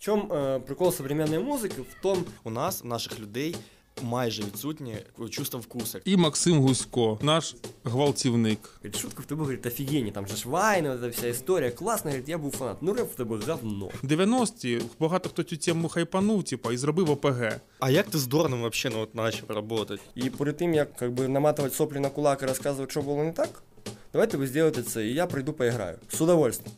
В чому е, прикол современної музики? В тому, У нас, у наших людей, майже відсутнє чувство вкуса. І Максим Гусько, наш гвалтівник. говорить, шутка в тебе говорить, офігенні, там же ж вайни, ця вся історія, класна, говорить, я був фанат. Ну реп в тебе говно. 90-ті багато хто цю тему хайпанув, типа, і зробив ОПГ. А як ти з Дорном вообще ну, от, начав працювати? І перед тим, як как би, наматувати соплі на кулак і розказувати, що було не так, давайте ви зробите це, і я прийду поіграю. З удовольствием.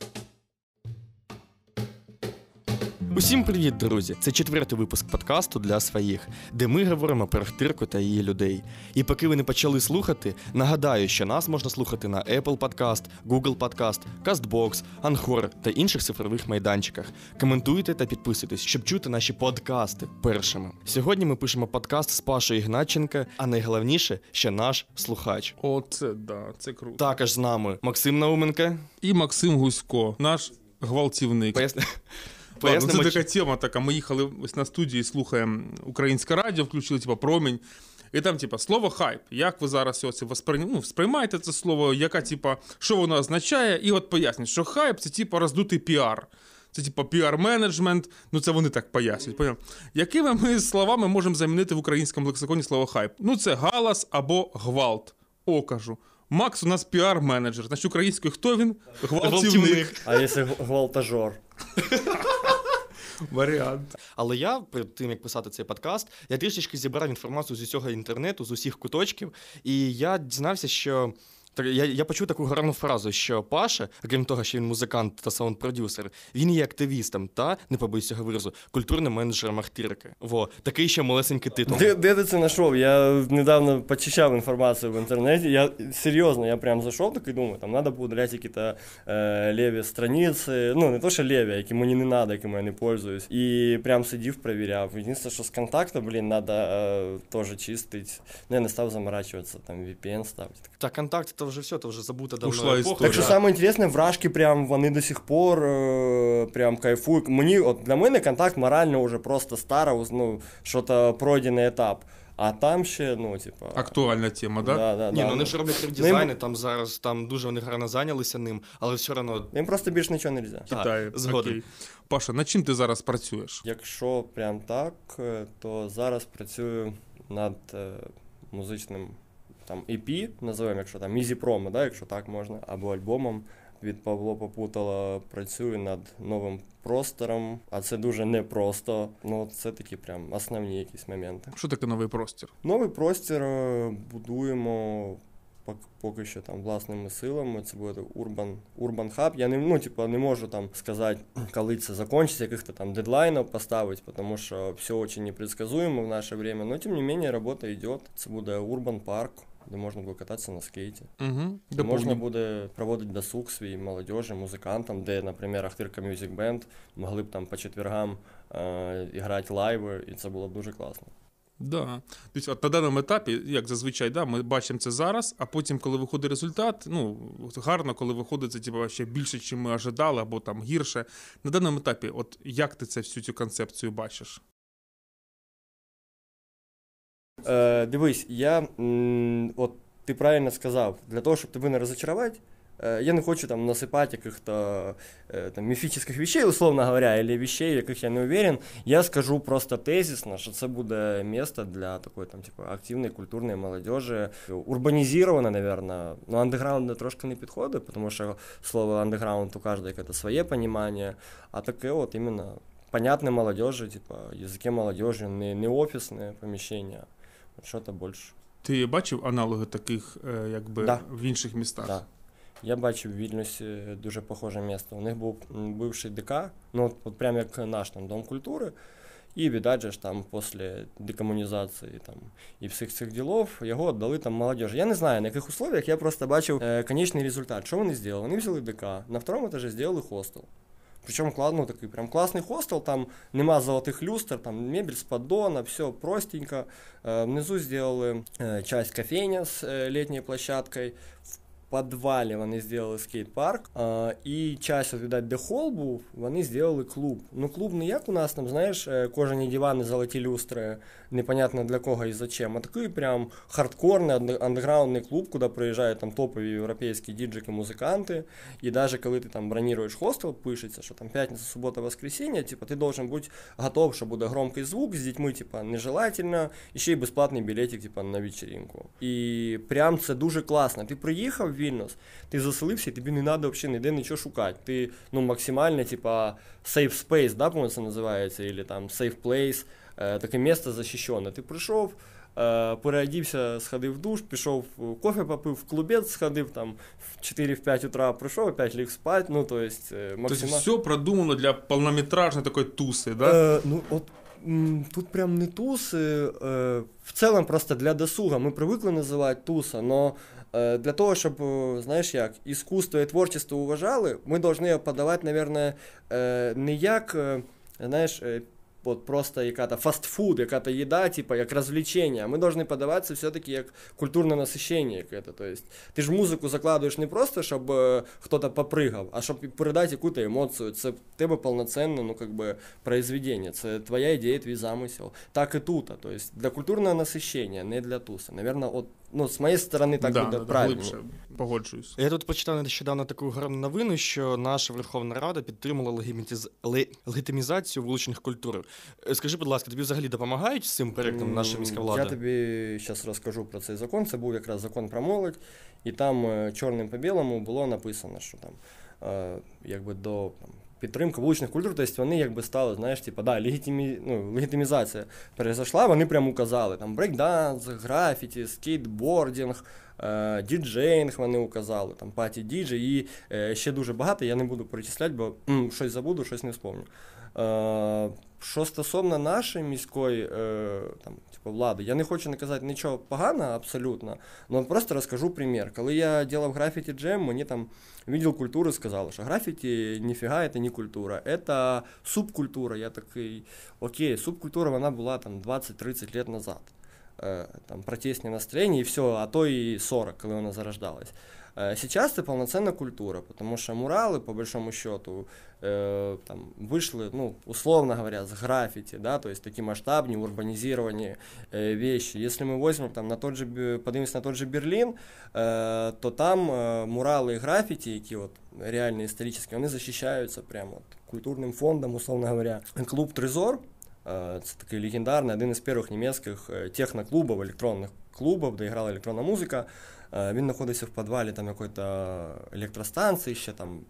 Усім привіт, друзі! Це четвертий випуск подкасту для своїх, де ми говоримо про Ахтирку та її людей. І поки ви не почали слухати, нагадаю, що нас можна слухати на Apple Podcast, Google Podcast, CastBox, Anchor та інших цифрових майданчиках. Коментуйте та підписуйтесь, щоб чути наші подкасти першими. Сьогодні ми пишемо подкаст з Пашою Ігнатченка, а найголовніше, що наш слухач. Оце да, це круто. Також з нами Максим Науменко. І Максим Гусько, наш гвалтівник. Поясни... Ладно, це така тема така. Ми їхали ось на студії, слухаємо українське радіо, включили, типа, промінь. І там, типа, слово хайп. Як ви зараз його це восприйм... ну, сприймаєте це слово, яка, типа, що воно означає? І от пояснюють, що хайп це типа роздутий піар. Це типа піар-менеджмент, ну це вони так пояснюють. Поняв? Якими ми словами можемо замінити в українському лексиконі слово хайп? Ну, це галас або гвалт. О, кажу. Макс у нас піар-менеджер. Значить, українською хто він? Гвалтівник. А якщо гвалтажор? Варіант. Але я перед тим як писати цей подкаст, я трішечки зібрав інформацію з усього інтернету, з усіх куточків, і я дізнався, що. Я, я почув таку гарну фразу, що Паша, крім того, що він музикант та саунд-продюсер, він є активістом та, не побоюсь цього виразу, культурним менеджером Ахтирки. Во, такий ще малесенький титул. Де, де ти це знайшов? Я недавно почищав інформацію в інтернеті. Я серйозно, я прям зайшов так і думаю, там треба буде удаляти якісь е, леві страниці. Ну, не то, що леві, які мені не треба, якими я не пользуюсь. І прям сидів, перевіряв. Єдине, що з контакту, блін, треба е, теж чистити. Ну, я не став заморачуватися, там VPN ставити. Та контакт то вже все, то вже забута давно Ушла епоха. історія. Так що саме інтересне, вражки прям вони до сих пор е, прям кайфують. Мені, от для мене контакт морально вже просто стара, ну, що-то пройдений етап. А там ще, ну, типа. Актуальна тема, да? Да, да, Ні, да, ну вони ж роблять Ну, дизайни, там зараз там дуже вони гарно зайнялися ним, але все одно. Їм просто більше нічого не можна. Китай. Окей. Паша, над чим ти зараз працюєш? Якщо прям так, е, то зараз працюю над е, музичним там EP, називаємо, якщо там Easy Promo, да, якщо так можна, або альбомом. Від Павло Попутала працюю над новим простором, а це дуже непросто. Ну, це такі прям основні якісь моменти. Що таке новий простір? Новий простір е, будуємо пок- поки що там власними силами. Це буде Urban, Urban Hub. Я не, ну, типу, не можу там сказати, коли це закінчиться, яких-то там дедлайнів поставити, тому що все дуже непредсказуемо в наше время. Но тим не менее робота йде. Це буде Urban Park, де можна буде кататися на скейті. Угу. Де можна буде проводити досуг свій молодежі, музикантам, де, наприклад, Ахтирка Music Band могли б там по четвергам е, грати лайви, і це було б дуже класно. Да. Тобто, от на даному етапі, як зазвичай, да, ми бачимо це зараз, а потім, коли виходить результат, ну гарно, коли виходить це типу, ще більше, ніж ми ожидали, або там гірше. На даному етапі, от як ти це всю цю концепцію бачиш? Е, дивись, я от ти правильно сказав, для того, щоб тебе не розочарувати, е, я не хочу там насипати яких-то е, там міфічних вещей, условно говоря, або вещей, в яких я не уверен. Я скажу просто тезисно, що це буде місце для такої там, типу, активної культурної молодежі. Урбанізовано, наверное, но андеграунд трошки не підходить, тому що слово андеграунд у кожного якесь своє розуміння, а таке от іменно понятне молодежи, типа языке молодежи, не, не офисное помещение, а что-то больше. Ти бачив аналоги таких, е, якби Да. в інших містах? Да. Я бачив в Вільнюсі дуже похоже місто. У них був бивший ДК, ну от, от прям як наш там Дом культури. І віддать же ж там після декомунізації там, і всіх цих ділов його віддали там молодежі. Я не знаю, на яких условиях, я просто бачив е, конечний результат. Що вони зробили? Вони взяли ДК, на второму етажі зробили хостел. Причому ну, такий прям класний хостел, там нема золотих люстр, там мебель з поддона, все простенько. Е, внизу сделали е, часть кофейня з е, літньою площадкою. В підвалі вони зробили скейт-парк, а, і час, от, де хол був, вони зробили клуб. Ну, клуб не як у нас там, знаєш, е, кожані дивани, золоті люстри, непонятно для кого і зачем, а такий прям хардкорний андеграундний клуб, куди приїжджають там топові європейські діджики, музиканти. І навіть коли ти там броніруєш хостел, пишеться, що там п'ятниця, субота, воскресіння, типу, ти должен бути готов, що буде громкий звук з дітьми, типу, нежелательно, і ще й безплатний білетик, типу, на вечеринку. І прям це дуже класно. Ти приїхав в ти заселився, тобі не треба взагалі ніде нічого шукати. Ти ну, максимально, типа, safe space, да, по-моєму, це називається, або там safe place, е, таке місце захищене. Ти прийшов, е, переодівся, сходив в душ, пішов кофе попив, в клубець сходив, там в 4-5 утра прийшов, опять ліг спать, ну, то есть, е, Тобто максимально... все продумано для полнометражної такої туси, да? Е, ну, от тут прям не туси. Е, в цілому просто для досуга. Ми привикли називати туса, но е, для того, щоб, е, знаєш як, іскусство і творчество уважали, ми повинні подавати, наверное, е, не як, знаєш, е, от просто яка-то фастфуд, яка-то їда, типа, як розвлечення. Ми повинні подаватися все-таки як культурне насищення. Як это. То есть, ти ж музику закладуєш не просто, щоб е, хто-то попригав, а щоб передати якусь емоцію. Це в тебе повноцінне, ну, как бы, произведення. Це твоя ідея, твій замисел. Так і тут. То есть, для культурного насищення, не для туса. Наверное, от, ну, з моєї сторони так да, буде да, правильно. глибше, погоджуюсь. Я тут почитав нещодавно таку гарну новину, що наша Верховна Рада підтримала легімітіз- ле- легітимізацію вуличних культур. Е, Скажи, будь ласка, тобі взагалі допомагають з цим проєктом наша міська влада? Я тобі зараз розкажу про цей закон. Це був якраз закон про молодь, і там е, чорним по білому було написано, що там е, якби до там, підтримки вуличних культур, тобто вони якби стали, знаєш, типу, да, легітимі, ну, легітимізація перейшла, вони прямо указали там брейкданс, графіті, скейтбордінг. е, Діджейнг вони указали, там паті діджей і е, ще дуже багато, я не буду перечисляти, бо м, щось забуду, щось не вспомню. Е, що стосовно нашої міської е, там, типу, влади, я не хочу не казати нічого поганого абсолютно, але просто розкажу примір. Коли я робив графіті джем, мені там відділ культури сказали, що графіті ніфіга, це не культура, це субкультура. Я такий, окей, субкультура вона була там 20-30 років назад. Е, там протестні настроєння і все, а то і 40, коли вона зарождалась. Е, Сейчас це повноцінна культура, тому що мурали, по большому счету, э, там, вышли, ну, условно говоря, с граффити, да, то есть такие масштабные, урбанизированные э, вещи. Если мы возьмем, там, на тот же, Бе- поднимемся на тот же Берлин, э, то там э, муралы и граффити, які вот реально історичні, вони захищаються прямо от, культурним фондом, условно говоря. Клуб Трезор, э, це такий легендарний, один із перших німецьких е, техноклубів, електронних клубів, де грала електронна музика. Е, Він знаходився в підвалі там якоїсь електростанції, ще там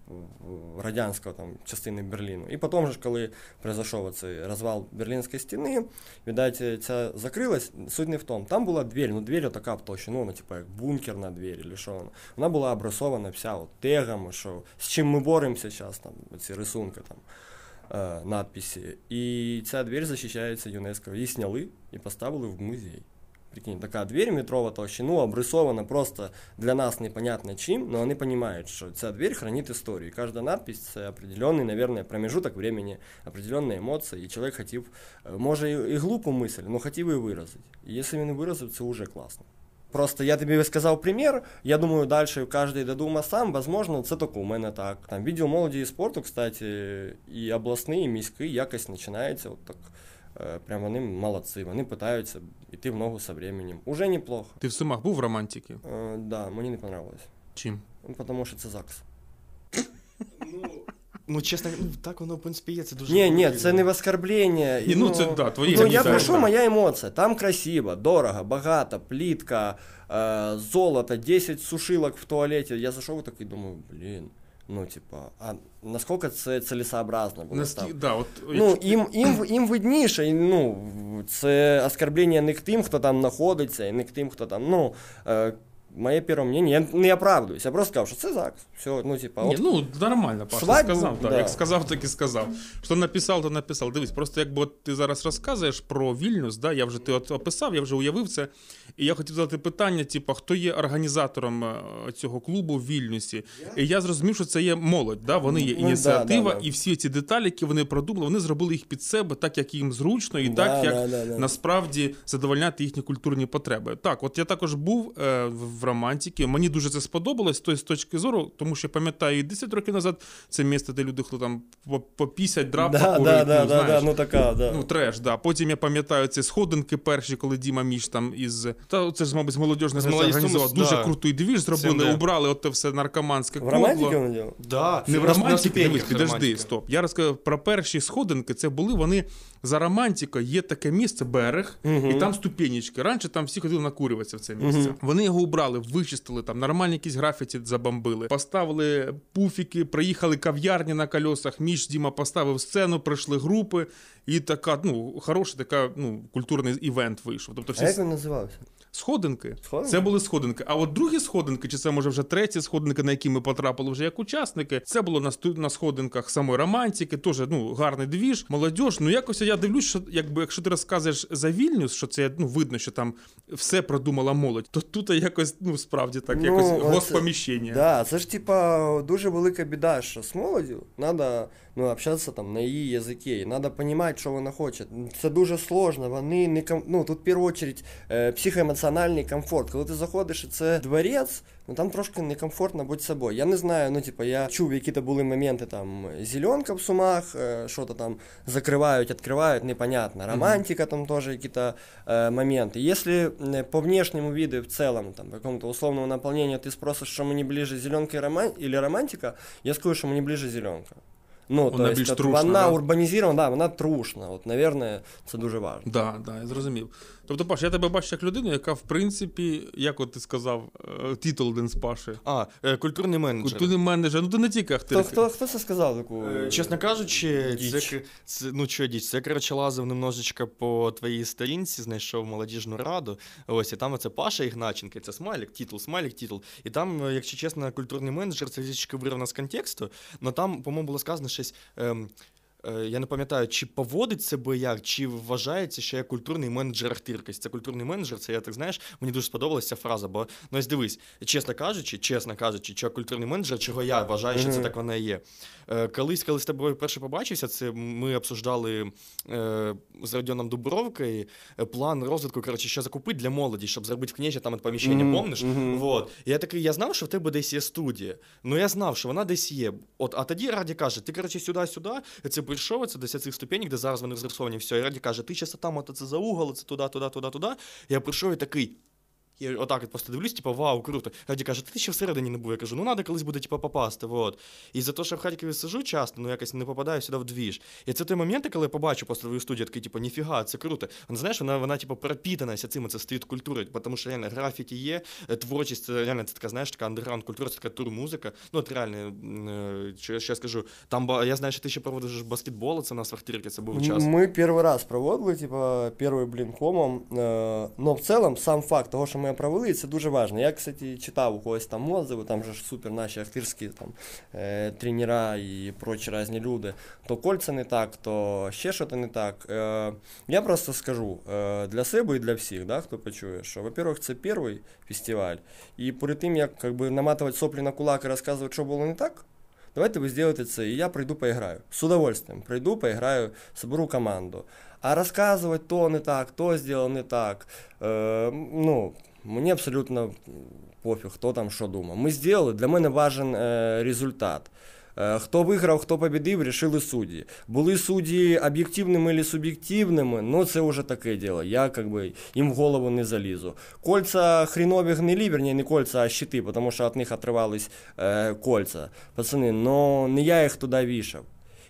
радянського там частини Берліну. І потім ж, коли произошов цей розвал Берлінської стіни, видать, ця закрилась, суть не в тому. Там була двері, ну двері така в толщину, вона типу як бункерна двері, чи що вона. Вона була обрисована вся от тегами, що з чим ми боремося зараз, там, ці рисунки там. е, Надписи. І ця двері захищається ЮНЕСКО. Її сняли і поставили в музей. Прикинь, така дверь метрова толщину обрисована просто для нас непонятно чим, но вони розуміють, що ця дверь хранить історію. І кожна надпись це определенний, наверное, промежуток времени, определенні емоції, і чоловік хотів, е, може і, і глупу мисль, але хотів її виразити. І якщо він і виразив, це вже класно. Просто я тобі сказав примір, я думаю, далі кожен додумає сам, возможно, це тако у мене так. Там відділ молоді і спорту, кстати, і обласний, і міський якось починається от так. Е, Прям вони молодці, вони питаються йти в ногу со временем. Уже неплохо. Ти в Сумах був в романтики? Е, да, мені не понравилось. Чим? Ну, тому що це ЗАГС. Ну, чесно, ну, так воно, в принципі, є, це дуже. Ні, ні, це не в оскорблення. Ні, ну, це, да, твої Ну, я прошу, моя емоція. Там красиво, дорого, багато, плітка, е, золото, 10 сушилок в туалеті. Я зайшов і такий думаю, блін. Ну, типа, а наскільки це цілесообразно було Наскільки, там? да, от, Ну, якщо- їм, їм, їм видніше, ну, це оскорблення не к тим, хто там знаходиться, і не к тим, хто там, ну, е, моє перше мнення, я не оправдуюсь, я просто сказав, що це ЗАГС. Все, ну, типа, Ні, ну нормально, Паша Свадьбу, сказав. Да. да. Як сказав, так і сказав. Що написав, то написав. Дивись, просто якби от ти зараз розказуєш про Вільнюс, да, я вже ти от описав, я вже уявив це. І я хотів задати питання: типу, хто є організатором е, цього клубу в Вільнюсі? І я зрозумів, що це є молодь, да? вони є Ну, ініціатива, да, да. і всі ці деталі, які вони продумали, вони зробили їх під себе, так як їм зручно, і так, як насправді задовольняти їхні культурні потреби. Так, от я також був е, в романтики. Мені дуже це сподобалось то з точки зору, тому що пам'ятаю, і 10 років назад це місце, де люди хто там по, по 50 драп Да, покурюють, да, да, ну, да, да, знаєш. ну така, да. Ну, треш, да. Потім я пам'ятаю ці сходинки перші, коли Діма Міш там із. Та це ж, мабуть, З організував. Дуже да. крутий двіж зробили, СМД. убрали от те все наркоманське в делал? Да, Не в романтиці, дивись, підожди, стоп. Я розказав про перші сходинки. Це були вони за романтикою. Є таке місце, берег, і там ступенечки. Раніше там всі ходили накурюватися в це місце. Вони його убрали, вичистили там, нормальні якісь графіті забомбили, поставили пуфіки, приїхали кав'ярні на кольосах. Між Діма поставив сцену, прийшли групи, і така, ну, хороша, така, ну, культурний івент вийшов. Тобто всі А як він називався? Сходинки. Сходинки? Це були сходинки. А от другі сходинки, чи це може вже треті сходинки, на які ми потрапили вже як учасники, це було на, сту- на сходинках самої романтики, теж ну, гарний двіж, молодіж. Ну якось я дивлюсь, що якби якщо ти розказуєш за Вільнюс, що це ну видно, що там все продумала молодь, то тут якось ну справді так, Ну, якось госпоміщення. Да, це ж типа дуже велика біда, що з молоддю треба ну, общатися там на її язикі, і треба розуміти, що вона хоче. Це дуже сложно, вони не ком... ну, тут в першу чергу е, психоемоціональний комфорт. Коли ти заходиш і це дворець, ну там трошки некомфортно бути собою. Я не знаю, ну типа я чув, які то були моменти там зеленка в сумах, е, що то там закривають, відкривають, непонятно. Романтика там теж якісь е, моменти. Якщо е, по внешнему виду в целом, там, по какому-то условному наполнению ты спросишь, что мне ближе зеленка и роман... или романтика, я скажу, что мне ближе зеленка. Ну, Вона то більш есть, трушна, вона да? урбанізована, да, вона трушна. От, наверное, це дуже важливо. Да, да, я зрозумів. Тобто, Паш, я тебе бачу як людину, яка, в принципі, як от ти сказав, е, титул один з Паші. А, е, культурний менеджер. Культурний менеджер, ну ти не тільки Хто, актер. хто, хто це сказав таку? Е, Чесно кажучи, це, Діч. к- це ну що діч, це коротше лазив немножечко по твоїй сторінці, знайшов молодіжну раду. Ось і там оце Паша Ігначенко, це смайлик, титул, смайлик, титул. І там, якщо чесно, культурний менеджер це трішки вирвано з контексту, але там, по-моєму, було сказано щось. Ем, я не пам'ятаю, чи поводить себе як, чи вважається, що я культурний менеджер Ахтиркась. Це культурний менеджер, це я так знаєш, мені дуже сподобалася ця фраза, бо ну ось дивись, чесно кажучи, чесно кажучи, що я культурний менеджер, чого я вважаю, що це так вона і є. Е, Колись, коли з тобою вперше побачився, це ми обсуждали е, з Родіоном Дубровкою е, план розвитку, коротше, що закупити для молоді, щоб зробити в книжі там поміщення, помниш? Вот. Я такий, я знав, що в тебе десь є студія. Ну я знав, що вона десь є. От, а тоді Раді каже: ти, коротше, сюди-сюди, це прийшов, це десь цих ступенек, де зараз вони зрисовані, все. І Раді каже, ти зараз там, це за угол, це туди, туди, туди, туди. Я прийшов і такий. Я отак от просто дивлюсь, типу, вау, круто. Раді каже, ти ще всередині не був. Я кажу, ну треба колись буде типу, попасти. Вот. І за те, що в Харкові сиджу часто, ну якось не попадаю сюди в двіж. І це той момент, коли я побачу просто твою студію, такий, типу, ніфіга, це круто. Вона знаєш, вона, вона типу, пропітана цим, це стріт культурою, тому що реально графіті є, е, творчість, це реально це така, знаєш, така андерграунд культура, це така тур-музика. Ну, от реально, м, е, що, що я скажу, там ба- я знаю, що ти ще проводиш баскетбол, це у нас в Ахтирці, це був час. Мы первый раз проводили, типа, первый блін комом. Е, но в целом сам факт того, що ми провели, це дуже важливо. Я, кстати, читав у когось там отзиви, там же ж супер наші ахтирські там, е, тренера і прочі різні люди. То кольця не так, то ще щось не так. Е, я просто скажу е, для себе і для всіх, да, хто почує, що, во-первых, це перший фестиваль. І перед тим, як как би, наматувати соплі на кулак і розказувати, що було не так, Давайте ви зробите це, і я прийду поіграю. З удовольствием. Прийду, поіграю, соберу команду. А розказувати то не так, то зробив не так. Е, ну, мені абсолютно пофіг, хто там що думав. Ми зробили, для мене важен е, результат. Хто виграв, хто побідив, рішили судді. Були судді об'єктивними чи суб'єктивними, ну це вже таке діло. Я как бы їм в голову не залізу. Кольца хренові гнилі, вернее, не кольца, а щити, тому що від них отривались е, кольца. Пацани, но не я їх туди вішав.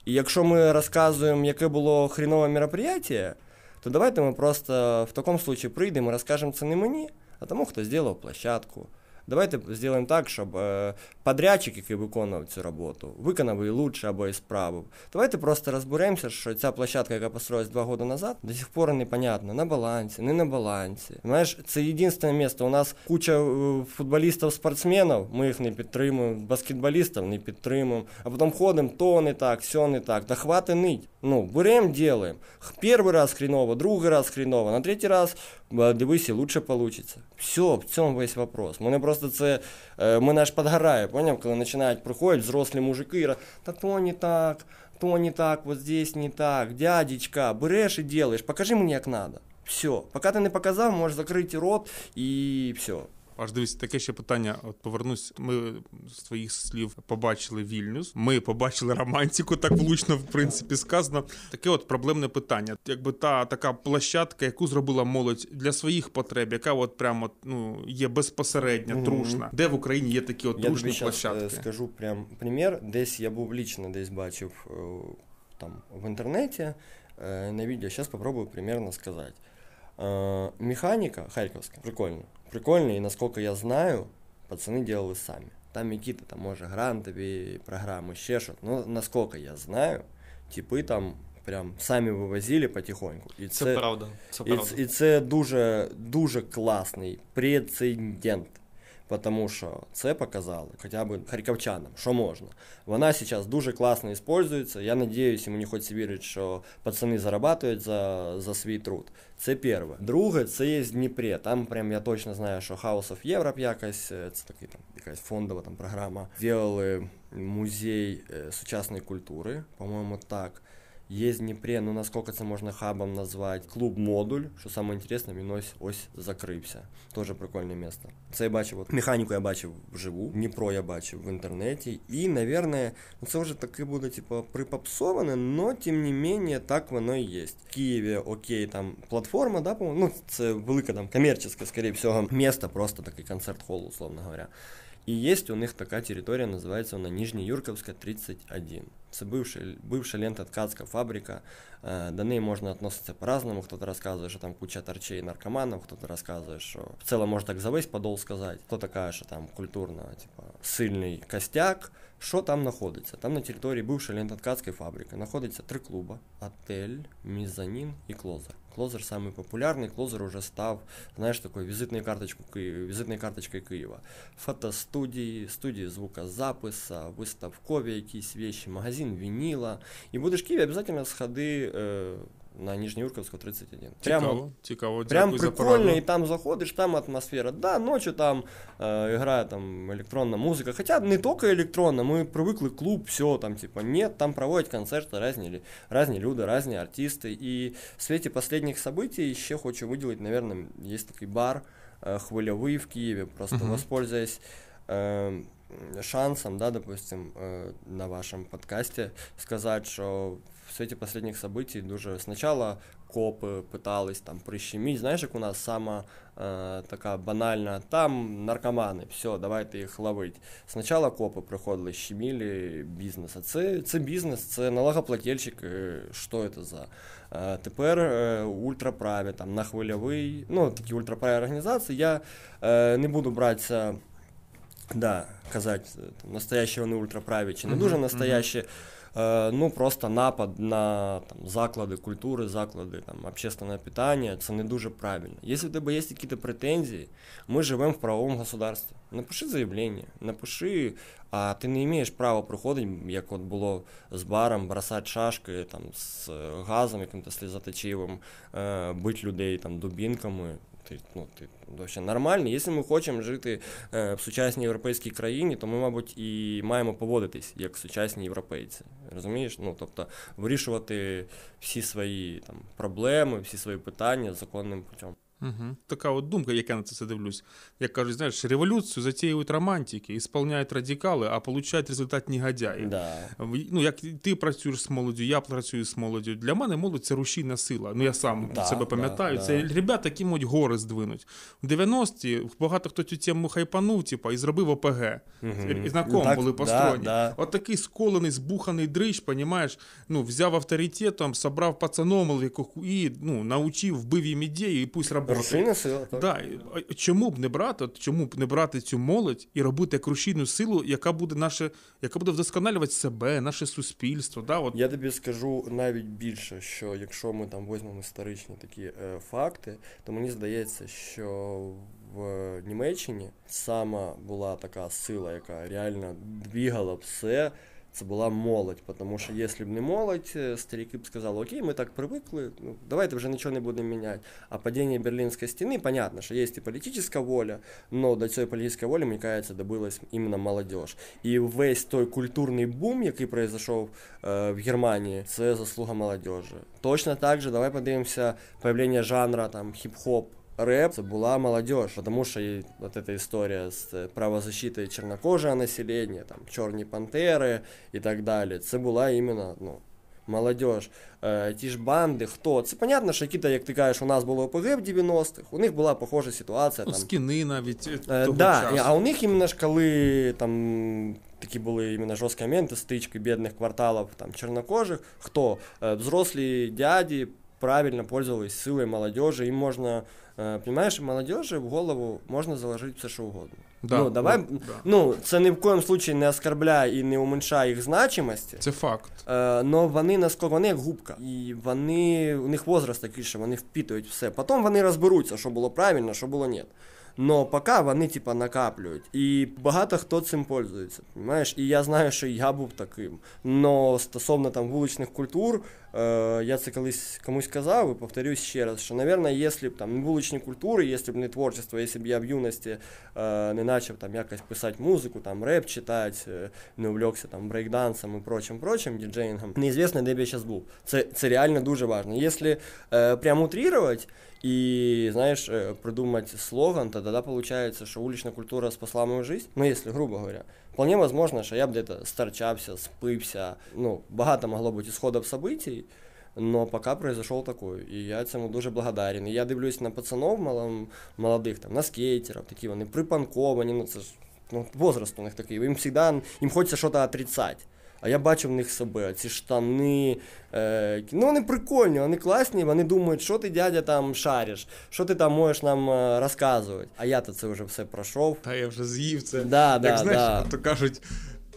І якщо ми розказуємо, яке було хренове мероприятие, то давайте ми просто в такому случае прийдемо і розкажемо це не мені, а тому, хто зробив площадку. Давайте зробимо так, щоб е, подрядчик, який виконував цю роботу, виконав її лучше або і справив. Давайте просто розберемося, що ця площадка, яка построїлась два роки назад, до сих пор непонятно, на балансі, не на балансі. Знаєш, це єдине місце. У нас куча е, футболістів-спортсменів, ми їх не підтримуємо, баскетболістів не підтримуємо, а потім ходимо, то не так, все не так. Да хвати нить. Ну, беремо, делаем. Перший раз хреново, другий раз хреново, на третій раз дивись, і лучше получится. Все, в цьому весь вопрос. Мене просто це, е, мене аж підгорає, поняв, коли починають приходять взрослі мужики і та то не так, то не так, вот здесь не так, дядечка, береш і делаешь, покажи мені як надо. Все, пока ти не показав, можеш закрити рот і все. Аж дивись, таке ще питання. От повернусь. Ми з твоїх слів побачили Вільнюс. Ми побачили романтику, так влучно, в принципі, сказано. Таке от проблемне питання. Якби та така площадка, яку зробила молодь для своїх потреб, яка от прямо ну є безпосередня, Мгм. трушна. Де в Україні є такі от Я тобі трушні зараз площадки? скажу прям примір. Десь я був лічно десь бачив е, там в інтернеті е, на відео. Зараз спробую примерно сказати. Е, Механіка харківська, прикольно. Прикольно, і насколько я знаю, пацаны делали самі. Там які-то там, може, грантові програми, ще щось. Ну, наскільки я знаю, типи там прям самі вивозили потихоньку. І Це, правда. Це правда. І, і це дуже, дуже класний прецедент. Потому що це показали хоча б харківчанам, що можна. Вона зараз дуже класно використовується. Я і мені хочеться вірити, що пацани зарабатують за, за свій труд. Це перше. Друге, це є в Дніпрі. Там прям я точно знаю, що House of Europe якась, це такий там якась фондова там програма. Зробили музей е, сучасної культури, по-моєму, так. Є в Дніпрі, ну наскільки це можна хабом назвати, клуб модуль, що саме інтересне, він ось ось закрився. Теж прикольне місце. Це я бачив, от, механіку я бачив вживу, Дніпро я бачив в інтернеті. І, наверное, ну це вже таке буде, типу, припопсоване, но тим не менее так воно і є. В Києві, окей, там платформа, да, по-моєму, ну це велика там комерційська, скоріше всього, місто, просто такий концерт-холл, условно говоря. І є у них така територія, називається вона Нижньоюрковська 31. Це бивша, бивша лента ткацька фабрика. Е, До неї можна відноситися по-разному. Хтось розказує, що там куча торчей наркоманів, хтось розказує, що в цілому можна так за весь подол сказати. Хто каже, що там культурно, типа, сильний костяк. Що там знаходиться? Там на території бившої лентоткацької фабрики знаходиться три клуби: отель, мізанін і клозер. Клозер самий популярний, клозер уже став, знаєш, такою візитною карточкою Києва, візитною карточкою Києва. Фотостудії, студії звукозапису, виставкові якісь вещи, магазин вініла. І будеш в Києві, обов'язково сходи е, на Нижнеурковского 31. Прямо, цікаво, цікаво. Прям прикольно, и там заходишь, там атмосфера. Да, ночі там э, грає там електронна музыка. Хотя не только електронна, мы привыкли клуб, все там, типа, нет, там проводять концерти різні, разные люди, разные артисты. И в свете последних событий еще хочу выделить, наверное, есть такой бар э, хвильовий в Киеве. просто uh-huh. воспользуясь э, шансом, да, допустим, э, на вашому подкасті сказати, що в свете последних событий дуже сначала копи питались там прищеміть. Знаєш, як у нас сама е, така банальна, там наркомани, все, давайте їх ловить. Спочатку копи приходили, щеміли бізнес. А це, це бізнес, це налогоплательщик, е, що це за. Е, тепер е, ультраправі, там, на хвильовий, ну, такі ультраправі організації. Я е, не буду братися да, казати, е, там, настоящі вони ультраправі чи не Мгм, дуже мгм. настоящі. Е, Ну, просто напад на там, заклади культури, заклади там, общественного питання, це не дуже правильно. Якщо в тебе є якісь претензії, ми живемо в правовому государстві. Напиши заявлення, напиши, а ти не маєш права приходити, як от було з баром, бросати шашки там, з е, газом, яким-то слізоточивим, е, бити людей там, дубінками. Ти, ну, ти вообще нормальний. Якщо ми хочемо жити е, в сучасній європейській країні, то ми, мабуть, і маємо поводитись як сучасні європейці. Розумієш? Ну, тобто вирішувати всі свої там, проблеми, всі свої питання законним путем. Угу. Така от думка, як я на це все дивлюсь. Як кажуть, знаєш, революцію затіюють романтики, ісполняють радикали, а получають результат негодяї. Да. Ну, як ти працюєш з молоддю, я працюю з молоддю. Для мене молодь це рушійна сила. Ну я сам Да, себе пам'ятаю. да, це да. ребята, які можуть гори здвинуть. В 90-ті багато хто цю тему хайпанув, типа, і зробив ОПГ. Мгм. І на ком Так, були построєні. да. От такий сколений, збуханий дрищ, понімаєш, ну, взяв авторитетом, собрав пацаном і ну, научив, вбив їм ідеї, і пусть. Рушійна сила. Так. Да, чому б не брати, от чому б не брати цю молодь і робити як рушійну силу, яка буде наше, яка буде вдосконалювати себе, наше суспільство. Да? От, Я тобі скажу навіть більше, що якщо ми там візьмемо історичні такі е, факти, то мені здається, що в Німеччині сама була така сила, яка реально двігала все. Це була молодь, тому що якщо б не молодь, е, старики б сказали, окей, ми так привикли, ну, давайте вже нічого не будемо міняти. А падіння Берлінської стіни, понятно, що є і політична воля, але до цієї політичної волі, мені кажеться, добилась іменно молодь. І весь той культурний бум, який произошов е, в Германії, це заслуга молодежі. Точно так же, давай подивимося появлення жанра там хіп-хоп. Рэп це була молодежь, потому що і вот эта історія з е, правозащитою чорнокожого населення, там чорні пантери і так далі. Це була іменно ну, молодежь. Ті ж банди, хто? Це понятно, що якісь, як ти кажеш, у нас було ОПГ в 90-х, у них була похожа ситуація. Ну, там, скіни навіть е, Е, того да, часу. а у них іменно ж коли там такі були іменно жорсткі моменти, стички бідних кварталів, там чорнокожих, хто? Е, Взрослі дяді правильно пользовались силою молодежи, їм можна, е, понимаєш, молодежи в голову можна заложити все, що угодно. Да, ну, давай, от, да. Ну, це ні в коєму случаї не оскорбляє і не уменьшає їх значимості. Це факт. Е, но вони наскільки вони як губка. І вони, у них возраст такий, що вони впитують все. Потім вони розберуться, що було правильно, що було ні. Но поки вони типа накаплюють. І багато хто цим пользується. Понимаєш? І я знаю, що я був таким. Но стосовно там вуличних культур, я це колись комусь казав і повторюсь ще раз, що, мабуть, якщо б там не вуличні культури, якщо б не творчество, якщо б я в юності е, не почав там якось писати музику, там реп читати, е, не увлекся там брейкдансом і прочим, прочим, діджеїнгом, неізвісно, де б я зараз був. Це, це реально дуже важливо. Якщо е, прям утрировать, и, знаешь, э, слоган, то тогда получается, что уличная культура спасла мою жизнь. Ну, если грубо говоря. Вполне возможно, що я б где-то старчався, спився. Ну, багато могло бути ісходів событий, но пока произошел такой. І я цьому дуже благодарен. І я дивлюсь на пацанов молодих, там, на скейтерів, такі вони припанковані, ну це ж ну, возраст у них такий. Їм завжди їм хочеться щось отрицати. А я бачу в них себе, ці штани. Е, ну, вони прикольні, вони класні, вони думають, що ти, дядя, там шариш, що ти там можеш нам е, розказувати. А я-то це вже все пройшов. Та я вже з'їв це. Да, да, Як знаєш, да. то кажуть,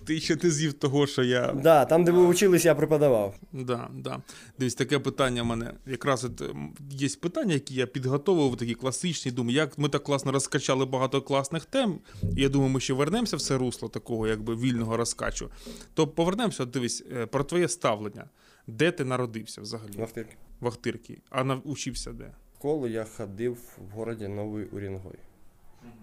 ти ще не з'їв того, що я. Да, там, де ви вчились, я преподавав. Да, да. Дивись, таке питання в мене. Якраз от, є питання, які я підготовив, такі класичні. Думаю, як ми так класно розкачали багато класних тем. Я думаю, ми ще вернемося в це русло такого, якби вільного розкачу. То повернемося, дивись, е, про твоє ставлення. Де ти народився взагалі? В Ахтирці. В Ахтирці. А навчився де? В школу я ходив в городі Новий Урінгой.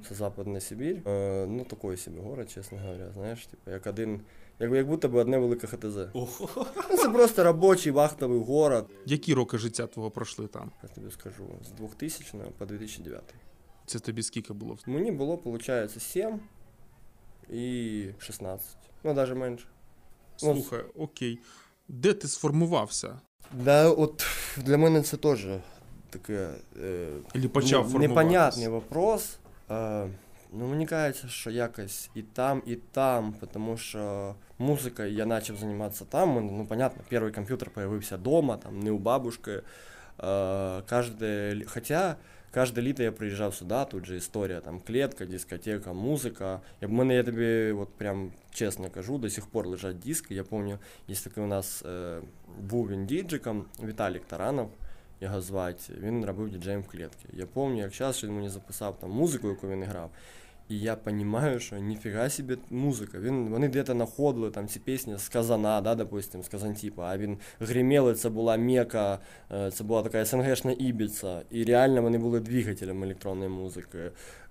Це Западна Сибір. Е, ну, такий собі город, чесно говоря. Знаєш, типу, як один. Як, як будто би одне велике ХТЗ. Ну, це просто робочий вахтовий город. Які роки життя твого пройшли там? Я тобі скажу, з 2000 по 2009. Це тобі скільки було? Мені було, виходить, 7 і 16. Ну, навіть менше. Ну, Слухай, окей. Де ти сформувався? Да, от для мене це теж таке. Е, Ілі почав ну, формуватися? непонятний вопрос. Е, ну, мені кажеться, що якось і там, і там, тому що музикою я почав займатися там. У мене, Ну, понятно, перший комп'ютер появився вдома, там, не у бабушки. Е, каждое, лі- хотя Кожне літо я приїжджав сюди, тут же історія, там клетка, дискотека, музика. Я, в мене, я тобі от прям чесно кажу, до сих пор лежать диски. Я пам'ятаю, є такий у нас е, був він діджиком, Віталік Таранов, Його звати, він робив діджеєм в клетці. Я пам'ятаю, як що він мені записав там музику, яку він грав. І я розумію, що ніфіга собі музика. Він, вони десь знаходили там ці пісні з Казана, да, допустим, з Казантіпа, а він гримів, це була Мека, е, це була така СНГшна Ібіца. І реально вони були двигателем електронної музики.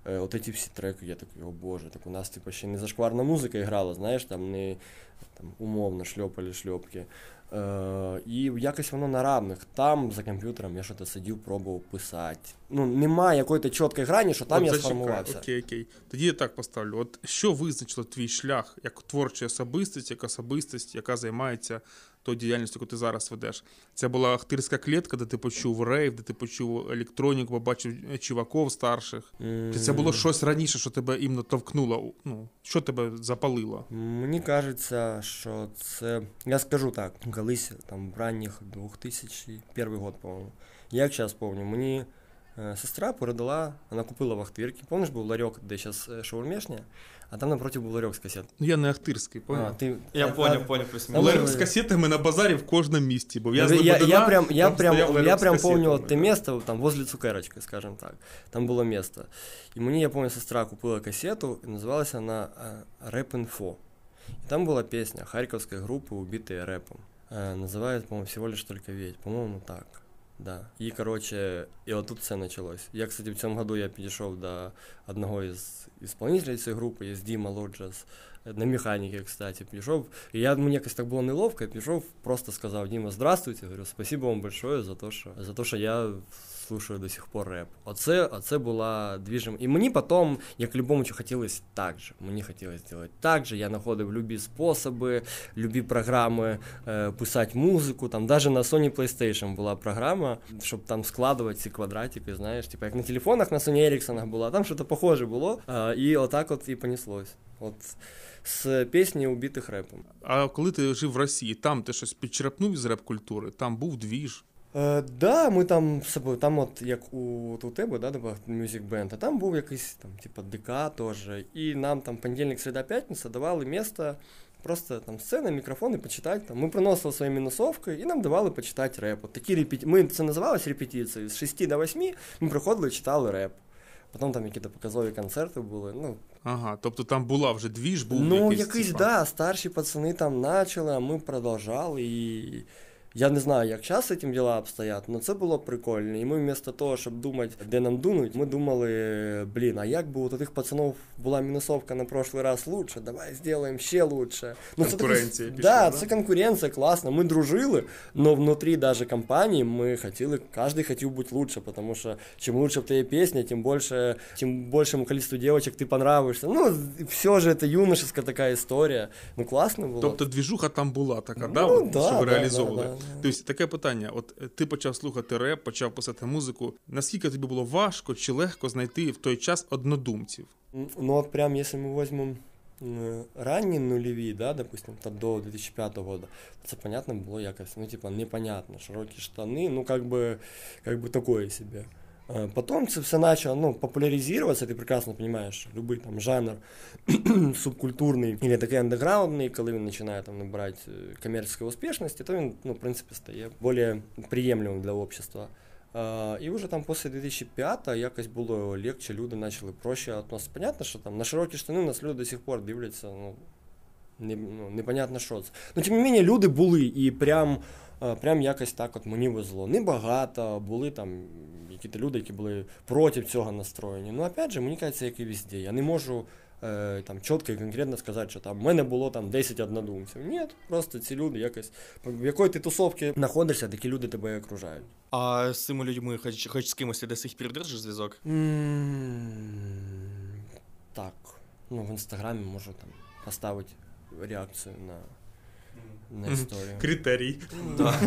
Е, От ці всі треки, я такий, о боже, так у нас типу, ще не зашкварна музика грала, знаєш, там не там, умовно шльопали шльопки. Е, і якось воно на равних. Там за комп'ютером я щось сидів, пробував писати. Ну, немає якоїсь чіткої грані, що там От я зачекай, сформувався. Окей, окей. Тоді я так поставлю. От що визначило твій шлях як творча особистість, як особистість, яка займається тою діяльністю, яку ти зараз ведеш? Це була ахтирська клітка, де ти почув рейв, де ти почув електроніку, побачив е, чуваків старших. Чи це було щось раніше, що тебе іменно товкнуло? Ну, що тебе запалило? Мені кажеться, що це. Я скажу так, колись там в ранніх 2001 год, по-моєму. Як зараз пам'ятаю, мені сестра передала, вона купила в Ахтирці. Помниш, був ларьок, де зараз шаурмешня, а там напроти був ларьок з касет. Ну я не ахтирський, А, поняв? ти, Я а- поняв, поняв плюс Там мінус. Ларьок ми- з касетами на базарі в кожному місті, бо я Я, з я, я Лебедина, прям, я там прям, стояв я ларьок з прям касетами, помню те да. место, там возле цукерочки, скажем так. Там було место. І мені, я пам'ятаю, сестра купила касету, і називалася вона Rap Info. І там була пісня харківської групи «Убитые рэпом». Е, Називають, по-моєму, всего лишь только ведь. По-моєму, так. Да. І, короче, і отут все почалось. Я, кстати, в цьому году я підійшов до одного із исполнителей цієї групи, є Діма Лоджес, на механіки, кстати, підійшов. І я, мені якось так було неловко, я підійшов, просто сказав Діма, здравствуйте, говорю, спасибо вам большое за то, що, за то, що я слушаю до сих пор реп. Оце, оце була двіжем. І мені потім, як любому, хотілося так же. Мені хотілося зробити так же. Я знаходив любі способи, любі програми е, писати музику. Там навіть на Sony PlayStation була програма, щоб там складувати ці квадратики, знаєш, типу як на телефонах на Sony Ericsson була, там щось похоже було. Е, і отак от і понеслось. От з пісні убитих репом. А коли ти жив в Росії, там ти щось підчерпнув із реп-культури, там був двіж. Е, да, ми там з собою, там от як у, от у тебе, да, Music Band, а там був якийсь там, типа ДК теж. І нам там понедільник, середа, п'ятниця давали місто, просто там сцена, мікрофони почитати. Там. Ми приносили свої мінусовки і нам давали почитати реп. От такі репеті... Ми це називалось репетиції. З 6 до 8 ми приходили і читали реп. Потім там якісь показові концерти були. ну... Ага, тобто там була вже двіж, був Ну, якийсь, якийсь, да, старші пацани там почали, а ми продовжали. І я не знаю, як зараз з цим діла обстоять, але це було прикольно. І ми вместо того, щоб думати, де нам дунуть, ми думали, блін, а як би у тих пацанів була мінусовка на прошлий раз лучше, давай зробимо ще лучше. Ну, Конкуренція це пішла, да, да? це конкуренція класна. Ми дружили, але внутрі даже компанії ми хотіли, кожен хотів бути лучше, тому що чим лучше в тебе пісня, тим більше, тим більшому количеству дівчаток ти понравишся. Ну, все же це юношеська така історія. Ну, класно було. Тобто двіжуха там була така, Ну, да, да, що да, ви да, реалізовували. да, да. Тобто таке питання: от е, ти почав слухати реп, почав писати музику. Наскільки тобі було важко чи легко знайти в той час однодумців? Ну вот прям если мы возьмем э, ранні нульові, да, допустим, та до 2005 года, то це понятно було якось, ну, типа, непонятно, широкі штани, ну, как бы, как бы такое себе. А Потом це все начало ну, популяризироваться, ти прекрасно понимаешь, любой там жанр субкультурний или такий андеграундний, коли він починає там набирати э, комерційної успішності, то він, ну, в принципі, стає більш приємлемим для общества. А, І вже там після 2005 якось було легче, люди почали проще відноситися. Понятно, що там на широкі штани у нас люди до сих пор дивляться, ну, не, ну непонятно, що це. Ну, тим не менше, люди були, і прям, прям якось так от мені везло. Небагато, були там якісь люди, які були проти цього настроєні. Ну, опять же, мені кажеться, як і везде. Я не можу е, там чітко і конкретно сказати, що там в мене було там 10 однодумців. Ні, просто ці люди якось, в якої ти тусовці знаходишся, такі люди тебе окружають. А з цими людьми, хоч, хоч з кимось ти до сих пір держиш зв'язок? Так. Ну, в інстаграмі можу там поставити реакцію на, на історію. Критерій. Да.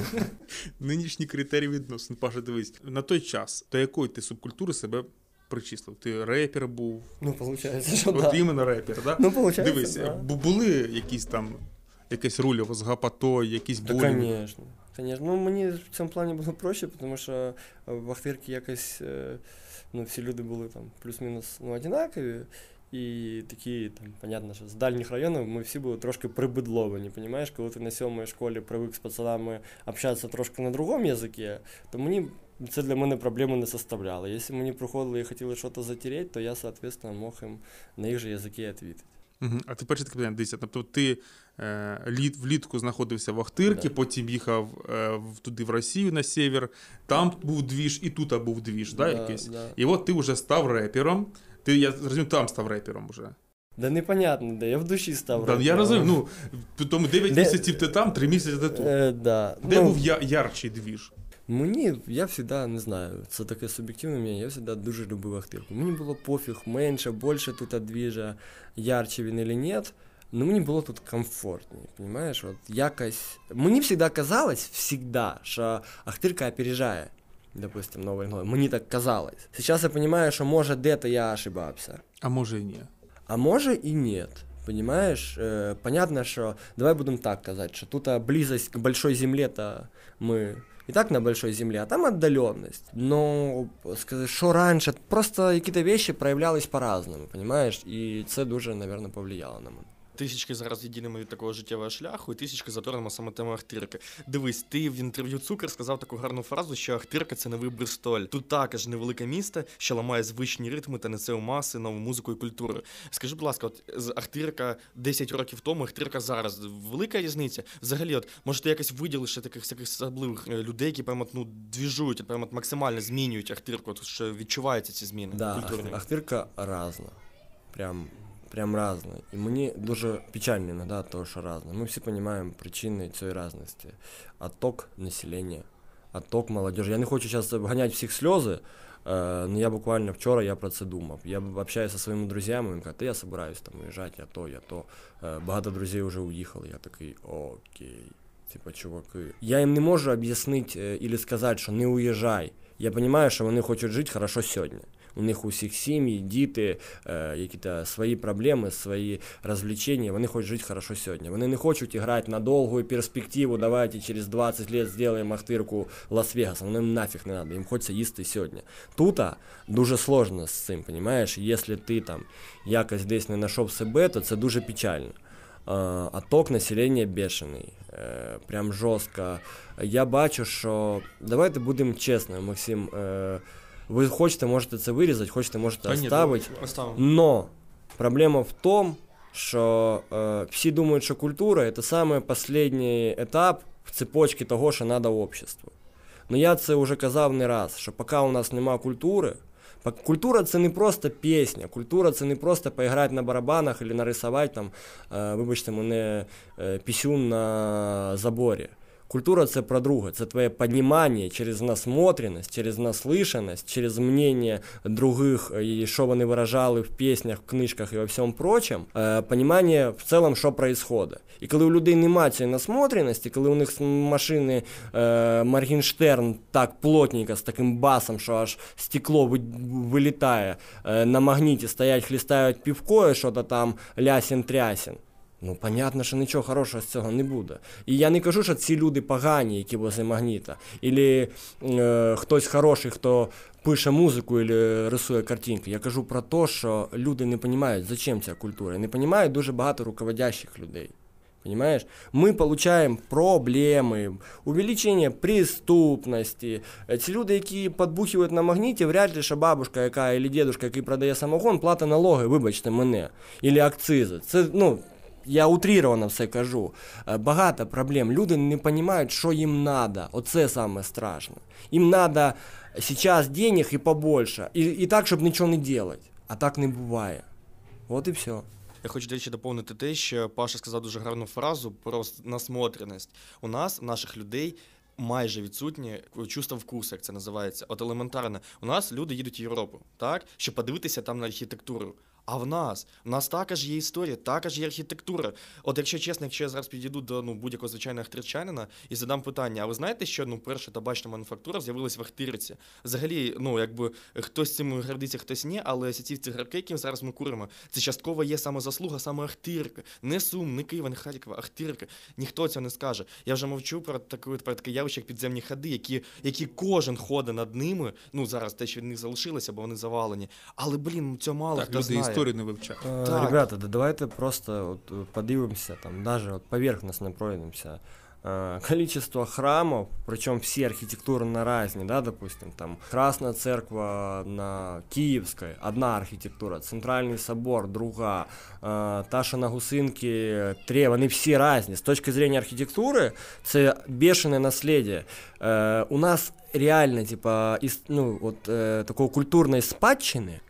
Нинішній критерій відносин. Паша, дивись, на той час до якої ти субкультури себе причислив? Ти репер був, Ну, виходить, що от да. іменно репер, да? Ну, виходить, Дивись, да. бу- були якісь там якесь рульово з гапатой, якісь Та, болі. Конечно. Ну, мені в цьому плані було проще, тому що е, в Ахтирці якось е, ну, всі люди були там плюс-мінус ну, одинакові. І такі, там, понятно, що з дальніх районів ми всі були трошки прибидловані, понімаєш, коли ти на сьомій школі привик з пацанами общатися трошки на другому язикі, то мені це для мене проблеми не составляло. Якщо мені приходили і хотіли щось затереть, то я, соответственно, мог їм на їх же язикі відповідати. Угу. А тепер таке питання, дивіться, тобто ти е, літ, влітку знаходився в Ахтирці, Да. потім їхав е, в- туди в Росію на север, там був двіж, і тут був двіж, да, якийсь? Да. І от ти вже став репером. Ти, я розумію, там став репером вже. Да непонятно, де я в душі став. Да, я розумію, ну, тому 9 Де- місяців ти там, 3 місяці ти тут. Е, да. Де ну, був я, ярчий двіж? Мені, я завжди не знаю, це таке суб'єктивне мнення, я завжди дуже любив Ахтирку. Мені було пофіг, менше, більше тут двіжа, ярче він или ні. Но мені було тут комфортніше, понимаешь? От якось. Мені завжди казалось, всегда, що Ахтирка опережає, допустим, Новий год. Мені так казалось. Сейчас я понимаю, що може де-то я ошибався. А може і ні. А може і ні. Понимаешь, э, понятно, что давай будем так казать, что тут а, близость к большой земле, то мы и так на большой земле, а там отдаленность. Но сказать, що раніше, просто какие-то вещи проявлялись по-разному, понимаешь? І це дуже, наверное, повлияло на мене. Тисячки зараз відійдемо від такого життєвого шляху, і тисячки заторнемо саме тему Ахтирки. Дивись, ти в інтерв'ю Цукер сказав таку гарну фразу, що Ахтирка це новий Бристоль. Тут також невелике місто, що ламає звичні ритми та несе у маси нову музику і культуру. Скажи, будь ласка, от з Ахтирка 10 років тому, Ахтирка зараз велика різниця. Взагалі, от може ти якось виділиш таких таких особливих е, людей, які прямо ну двіжують, прямо максимально змінюють Ахтирку, от, що відчуваються ці зміни Да, культурні. Ахтирка разна. Прям, прям разна. І мені дуже печально іноді то, що разна. Ми всі розуміємо причини цієї разності. Отток населення, отток молодежи. Я не хочу зараз ганяти всіх сльози, Э, но я буквально вчора я про це думав. Я общаюся зі своїми друзями, він каже, я собираюсь там уїжджати, я то, я то. Э, багато друзів вже уїхали. Я такий, окей, типа, чуваки. Я їм не можу об'яснити або сказати, що не уїжджай. Я розумію, що вони хочуть жити хорошо сьогодні у них усіх сім'ї, діти, е, якісь свої проблеми, свої розвлечення, вони хочуть жити хорошо сьогодні. Вони не хочуть грати на довгу перспективу, давайте через 20 років зробимо Ахтирку Лас-Вегаса, вони нафіг не треба, їм хочеться їсти сьогодні. Тут дуже сложно з цим, розумієш, якщо ти там якось десь не знайшов себе, то це дуже печально. Отток населення бешений, е, прям жорстко. Я бачу, що давайте будемо чесними, Максим. Ви хочете, можете це вирізати, хочете, можете оставити. Но проблема в тому, що е, всі думають, що культура це саме останній етап в цепочці того, що треба обществу. Ну я це вже казав не раз, що поки у нас нема культури, культура це не просто пісня, культура це не просто поіграти на барабанах або нарисувати там, е, вибачте, мене е, пісюн на заборі. Культура це про друге, це твоє понімання через насмотреність, через наслышаність, через мнення других, і що вони виражали в піснях, в книжках і во всьому прочем, е, понімання в цілому, що відбувається. І коли у людей немає цієї насмотреності, коли у них машини е, Маргінштерн так плотненько, з таким басом, що аж стекло вилітає, е, на магніті стоять, хлістають півко і що то там лясін-трясін. Ну, понятно, що нічого хорошого з цього не буде. І я не кажу, що ці люди погані, які возле магніта, Ілі е, хтось хороший, хто пише музику або рисує картинки. Я кажу про те, що люди не розуміють, зачем ця культура. Не розуміють дуже багато руководящих людей. Понимаешь? Мы получаем проблемы, увеличение преступності. Ці люди, які підбухують на магніті, вряд ли що бабушка, яка або дедушка, який продає самогон, платить налоги, вибачте мене, або акцизи. Це, ну, я утрировано все кажу. Е, багато проблем. Люди не розуміють, що їм треба. Оце саме страшне. Їм треба зараз денег і побольше. І, і так, щоб нічого не робити. А так не буває. От і все. Я хочу до речі, доповнити те, що Паша сказав дуже гарну фразу про насмотреність. У нас, наших людей, майже відсутнє чувство вкусу, як це називається. От елементарно, у нас люди їдуть в Європу, так, щоб подивитися там на архітектуру. А в нас У нас також є історія, також є архітектура. От, якщо чесно, якщо я зараз підійду до ну, будь-якого звичайного ахтирчанина і задам питання, а ви знаєте, що ну, перша табачна мануфактура з'явилася в Ахтирці? Взагалі, ну якби хтось цим гордиться, хтось ні, але ці цигарки, які зараз ми куримо, це частково є саме заслуга, саме Ахтирка. Не Сум, не Києва, не Харкова, Ахтирка. Ніхто цього не скаже. Я вже мовчу про таке про таке явище, як підземні ходи, які які кожен ходить над ними. Ну зараз те, що від них залишилося, бо вони завалені. Але блін, цього мало так, хто знає історію не вивчав. Так. Ребята, да давайте просто от подивимося, там, даже от поверхностно пройдемося. Количество храмов, причем все архитектурно разные, да, допустим, там Красная церква на Киевской, одна архитектура, Центральный собор, друга, та, що на Гусинки, три, вони всі різні. З точки зрения архітектури, це бешене наслідя. У нас реально, типа, ну, от, такої культурної спадщини,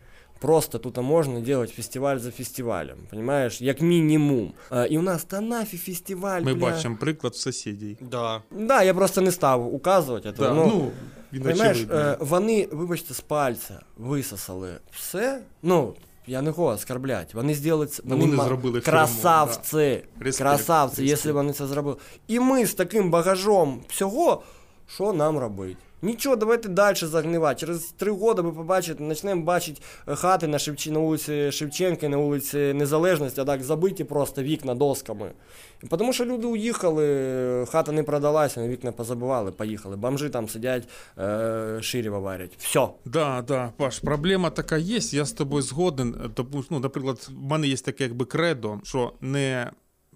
Просто тут можна делать фестиваль за фестивалем, понимаешь, як мінімум. А, і у нас та нафі фестиваль. Ми бля. бачимо приклад сусідів. Да. Да, я просто не став указувати. Да, ну, ну, Понимаєш, е, вони, вибачте, з пальця висосали все. Ну, я не хочу оскорблять. Вони зробили це. Вони, вони зробили красавці. Да. Красавці, якщо вони це зробили. І ми з таким багажом всього, що нам робити? Нічого, давайте далі загнивати. Через три роки ви побачите, почнемо бачити е, хати на Шевчі, на вулиці Шевченка, на вулиці Незалежності, а так забиті просто вікна досками. Тому що люди уїхали, хата не продалася, вікна позабивали, поїхали. Бомжи там сидять, е, ширіво варять. Все. Да, да, Паш, проблема така є, я з тобою згоден. Тому, ну, Наприклад, в мене є таке якби кредо, що не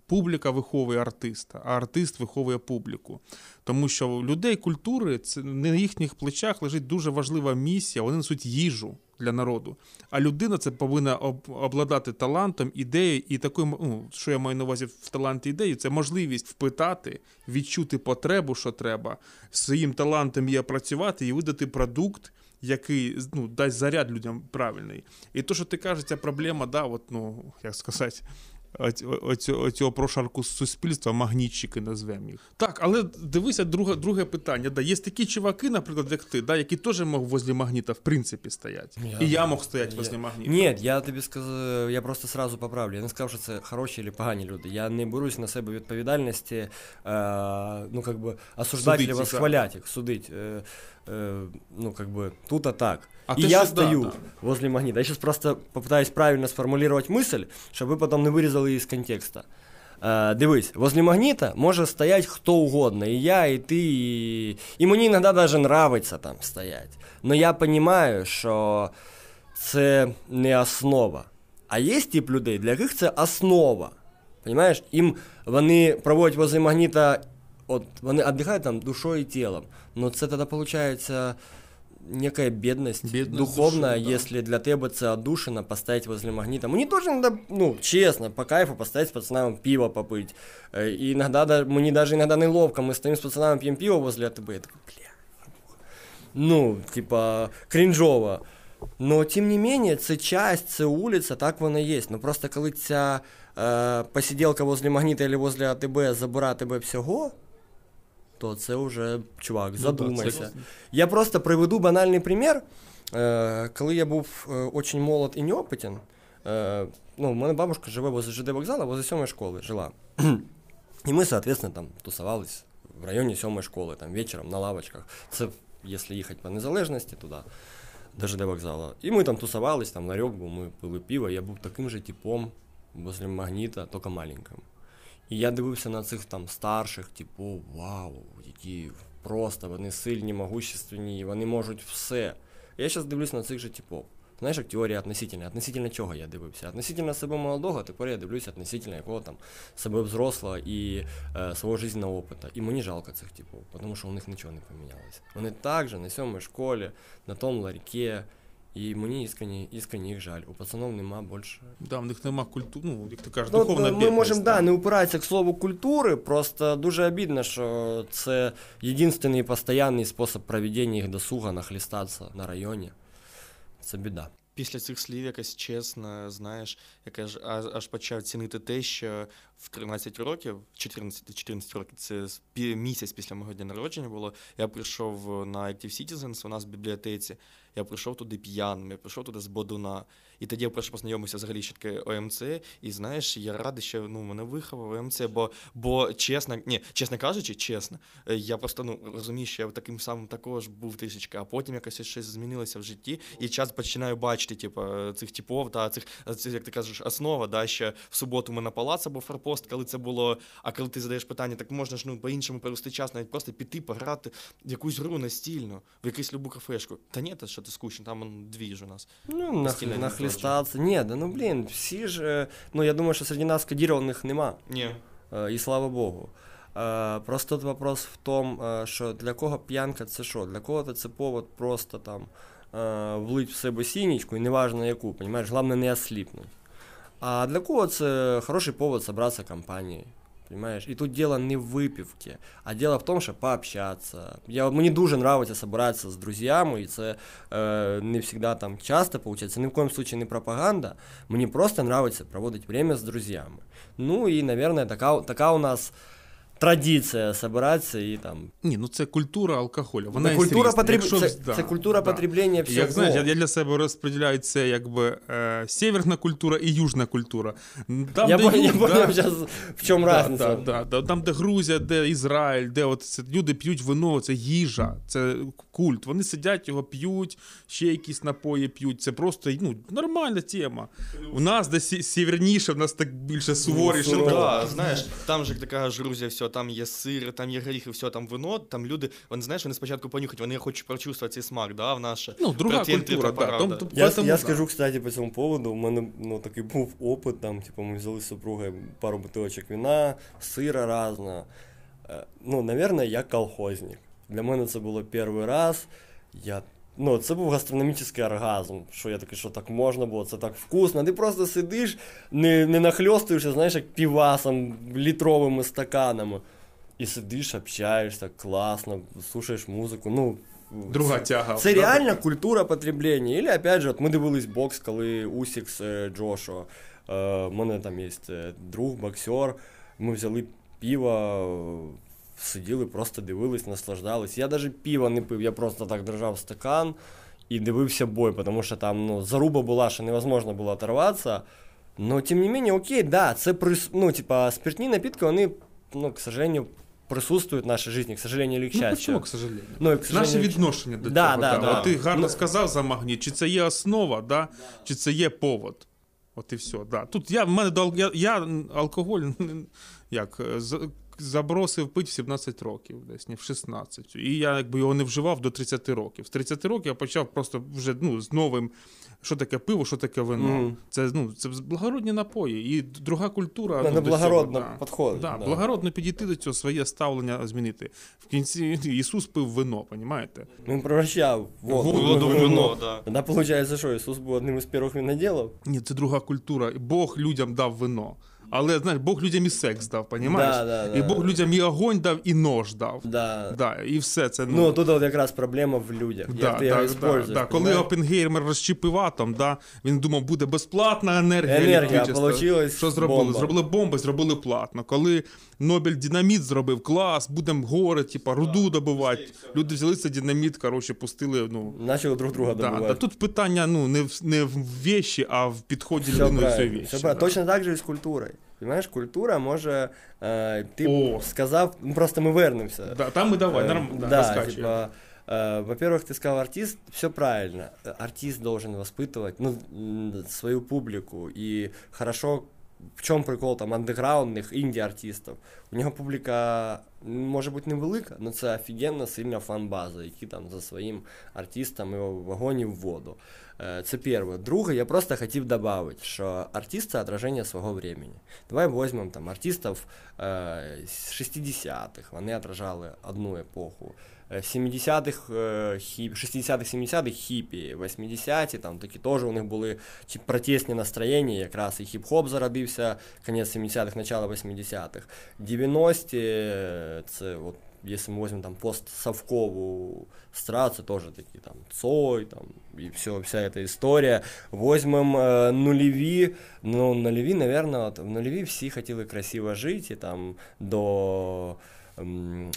публіка виховує артиста, а артист виховує публіку. Тому що в людей культури це на їхніх плечах лежить дуже важлива місія. Вони несуть їжу для народу. А людина це повинна обладати талантом, ідеєю, і такою, ну, що я маю на увазі в таланті ідеї, це можливість впитати, відчути потребу, що треба, своїм талантом є працювати і видати продукт. Який ну, дасть заряд людям правильний. І то, що ти кажеш, ця проблема, да, от, ну, як сказати, оцього прошарку суспільства, магнітчики назвемо їх. Так, але дивися, друге, друге питання. Да, є такі чуваки, наприклад, як ти, да, які теж мог возле магніта в принципі стоять. Я- І я мог стояти Я- возле магніта. Ні, я тобі сказав, я просто сразу поправлю. Я не сказав, що це хороші чи погані люди. Я не берусь на себе відповідальності, е, ну, как бы, осуждати чи їх, судить. Е, е, ну, как бы, тут а так. А и я да, стою да. возле магнита. Я сейчас просто попытаюсь правильно сформулировать мысль, щоб ви потім не вирізали її з контекста. Е, дивись, возле магніта може стоять хто угодно, і я, і ти, і, і мені іноді навіть нравиться там стоять. Но я розумію, що це не основа. А є тип людей, для яких це основа. Понимаєш? Їм вони проводять возле магніта, от вони віддихають там душою і тілом. Но це тоді виходить некая бедность, Бедность духовная, души, да. если для тебе це отдушина поставить возле магнита. Мне тоже иногда, ну, честно, по кайфу поставить с пацанами пиво попить. Э, И иногда, да- мне даже иногда неловко, мы стоим с пацанами, пьем пиво возле АТБ, я такой, бля, ну, типа, крінжово. Но тим не менее, це часть, це улиця, так воно є. Ну просто коли ця е, посиділка возле магніта або возле АТБ забирає тебе всього, То це вже, чувак, задумайся. це- Я просто приведу банальний примір. Е, коли я був е, очень молод і неопитен, е, ну, у мене бабушка живе возле ЖД вокзала, возле сьомої школи жила. І ми, соответственно, там тусувались в районі сьомої школи, там вечором на лавочках. Це якщо їхати по незалежності туди, до ЖД вокзала. І ми там тусувались, там ларьок був, ми пили пиво, я був таким же типом возле магніта, тільки маленьким. І я дивився на цих там старших, типу, вау, які просто вони сильні, могущественні, вони можуть все. Я зараз дивлюсь на цих же типов. Знаєш, як теорія относительно. Относительно чого я дивився? Относительно себе молодого, тепер я дивлюся относительно якого там себе взрослого і е, свого жизненного опиту. І мені жалко цих типів, тому що у них нічого не помінялося. Вони так же на сьомій школі, на тому ларьке, і мені іскренні, іскренні їх жаль. У пацанов нема більше Да, в них нема культури, ну, як ти кажеш, Ну, духовна ми можемо да, не упиратися к слову культури, просто дуже обідно, що це єдиний постійний спосіб проведення їх досуга, нахлістатися на районі. Це біда. Після цих слів якась чесна, знаєш, яка ж аж, аж почав цінити те, що в 13 років, 14, 14 років, це місяць після мого дня народження було. Я прийшов на Active Citizens у нас в бібліотеці. Я прийшов туди п'яним, я прийшов туди з Бодуна. І тоді я перше познайомився взагалі ще таке ОМЦ. І знаєш, я радий, що ну, мене виховав ОМЦ, бо, бо чесно, ні, чесно кажучи, чесно, е, я просто ну, розумію, що я таким самим також був трішечки, а потім якось щось змінилося в житті, і час починаю бачити, типу, цих типов, та цих, цих, як ти кажеш, основа, да, ще в суботу ми на палац або форпост, коли це було. А коли ти задаєш питання, так можна ж ну по-іншому перевести час, навіть просто піти, пограти в якусь гру настільну, в якусь любу кафешку. Та ні, та що ти скучно, там он, дві ж у нас. Ну, нах, не нахлістатися. Ні, да ну блін, всі ж. е, Ну я думаю, що серед нас кодірованих нема. Ні. І слава Богу. Е, Просто тут вопрос в тому, що для кого п'янка це що? Для кого це повод просто там влить в себе сінічку, і неважно яку, понимаешь, головне не осліпнути. А для кого це хороший повод собраться компанией. Понимаешь? І тут дело не в випівці, а дело в тому, що пообщатися. Я, мені дуже подобається збиратися з друзями, і це е, не завжди там часто получается. Це ні в коем случае не пропаганда. Мені просто нравится проводити время з друзями. Ну і, наверное, така, така у нас традиція собиратися і там. Ні, ну це культура алкоголю. Вона Це культура, потреб... Якщо це, да, це культура да. потреблення всього. Як знаєш, я, я для себе розподіляю це якби е, северна культура і южна культура. Там, я де понял, я да, зараз, в чому да, разниця. да, да, да, там, де Грузія, де Ізраїль, де от це, люди п'ють вино, це їжа, це культ. Вони сидять, його п'ють, ще якісь напої п'ють. Це просто ну, нормальна тема. У нас де сі- сіверніше, в нас так більше суворіше. сурово. так. Да, знаєш, там же така ж Грузія, все, там є сир, там є горіхи, все, там вино, там люди, вони знаєш, вони спочатку понюхають, вони хочуть прочувствувати цей смак, да, в наше. Ну, друга культура, та да. правда. Том- Я, поэтому, я да. скажу, кстати, по цьому поводу. У мене ну, такий був опит, там, типу, ми взяли з супругою пару бутилочок вина, сира разного. Е, Ну, наверное, я колхозник. Для мене це було перший раз. Я Ну, це був гастрономічний оргазм, що я такий, що так можна було, це так вкусно. Ти просто сидиш, не, не нахльостуєшся, знаєш, як півасом, літровими стаканами. І сидиш, общаєшся, класно, слушаєш музику. Ну, Друга тяга. це Да, реально культура потреблення. Или, опять же, от ми дивились бокс, коли Усік з е, Е, У мене там є е, друг, боксер. Ми взяли пиво, е, сиділи, просто дивились, наслаждались. Я навіть пива не пив, я просто так держав стакан і дивився бой, тому що там ну, заруба була, що невозможно було оторватися. Но тем не менее, окей, да, це прис... ну, типа, спиртні напитки, вони, ну, к сожалению, присутствують в нашій житті, к сожалению, или к Ну, почему, к сожалению? Ну, к Наше відношення до Да, цього. да, да. От ти гарно Ну- сказав за магніт, чи це є основа, да? чи це є повод. От і все. Да. Тут я, в мене до, я, я алкоголь як, е, забросив пить в 17 років, десь не в 16. І я якби його не вживав до 30 років. З 30 років я почав просто вже ну, з новим, що таке пиво, що таке вино. Мгм. Це, ну, це благородні напої. І друга культура. Надо ну, благородно цього, да. Да, да. Благородно підійти до цього, своє ставлення змінити. В кінці Ісус пив вино, понімаєте? Він превращав воду, Воду в вино, да. Тогда получается, що Ісус був одним із перших виноделів. Ні, це друга культура. Бог людям дав вино. Але знаєш, Бог людям і секс дав, понімаєш? Да, да, І да. Бог людям і огонь дав, і нож дав. Да. Да, і все це. Ну, тут от якраз проблема в людях. Да, як ти його да, да, да. Коли? Опенгеймер розчепив атом, да, він думав, буде безплатна енергія. Енергія, получилось Що зробили? бомба. Зробили бомби, зробили платно. Коли Нобель динаміт зробив, клас, будемо гори, типа, руду добувати. Люди взяли цей динаміт, коротше, пустили. Ну, Начали друг друга да, добивати. да, тут питання ну, не, в, не в вещі, а в підході людини. Точно так же і з культурою. Понимаєш, культура може. Е, ти О. сказав, ну просто ми вернемося. Да, там и давай, Э, норм, да, да, раскачивай. типа, э, во-первых, ты сказал артист, все правильно. Э, Артист должен воспитывать ну, м, свою публику. И хорошо, в чем прикол там андеграундних інді-артистів? У нього публіка м, може бути невелика, але це офігенна сильна фан-база, які там за своїм артистом його в вогонь і в воду. Е, Це перше. Друге, я просто хотів додати, що артист це отраження свого времени. Давай візьмемо там артистів з 60-х, вони отражали одну епоху. Е, 70-х, е, 60-х, 70-х хіпі, 80-ті, там такі теж у них були чи протестні настроєння, якраз і хіп-хоп зародився кінець 70-х, начало 80-х. 90-ті, е, це от, якщо ми візьмемо там постсовкову страну, це теж такі там Цой, там, і все, вся эта історія. Возьмем е, нульові, ну, нульові, наверное, от, в нульові всі хотіли красиво жити, і там до м,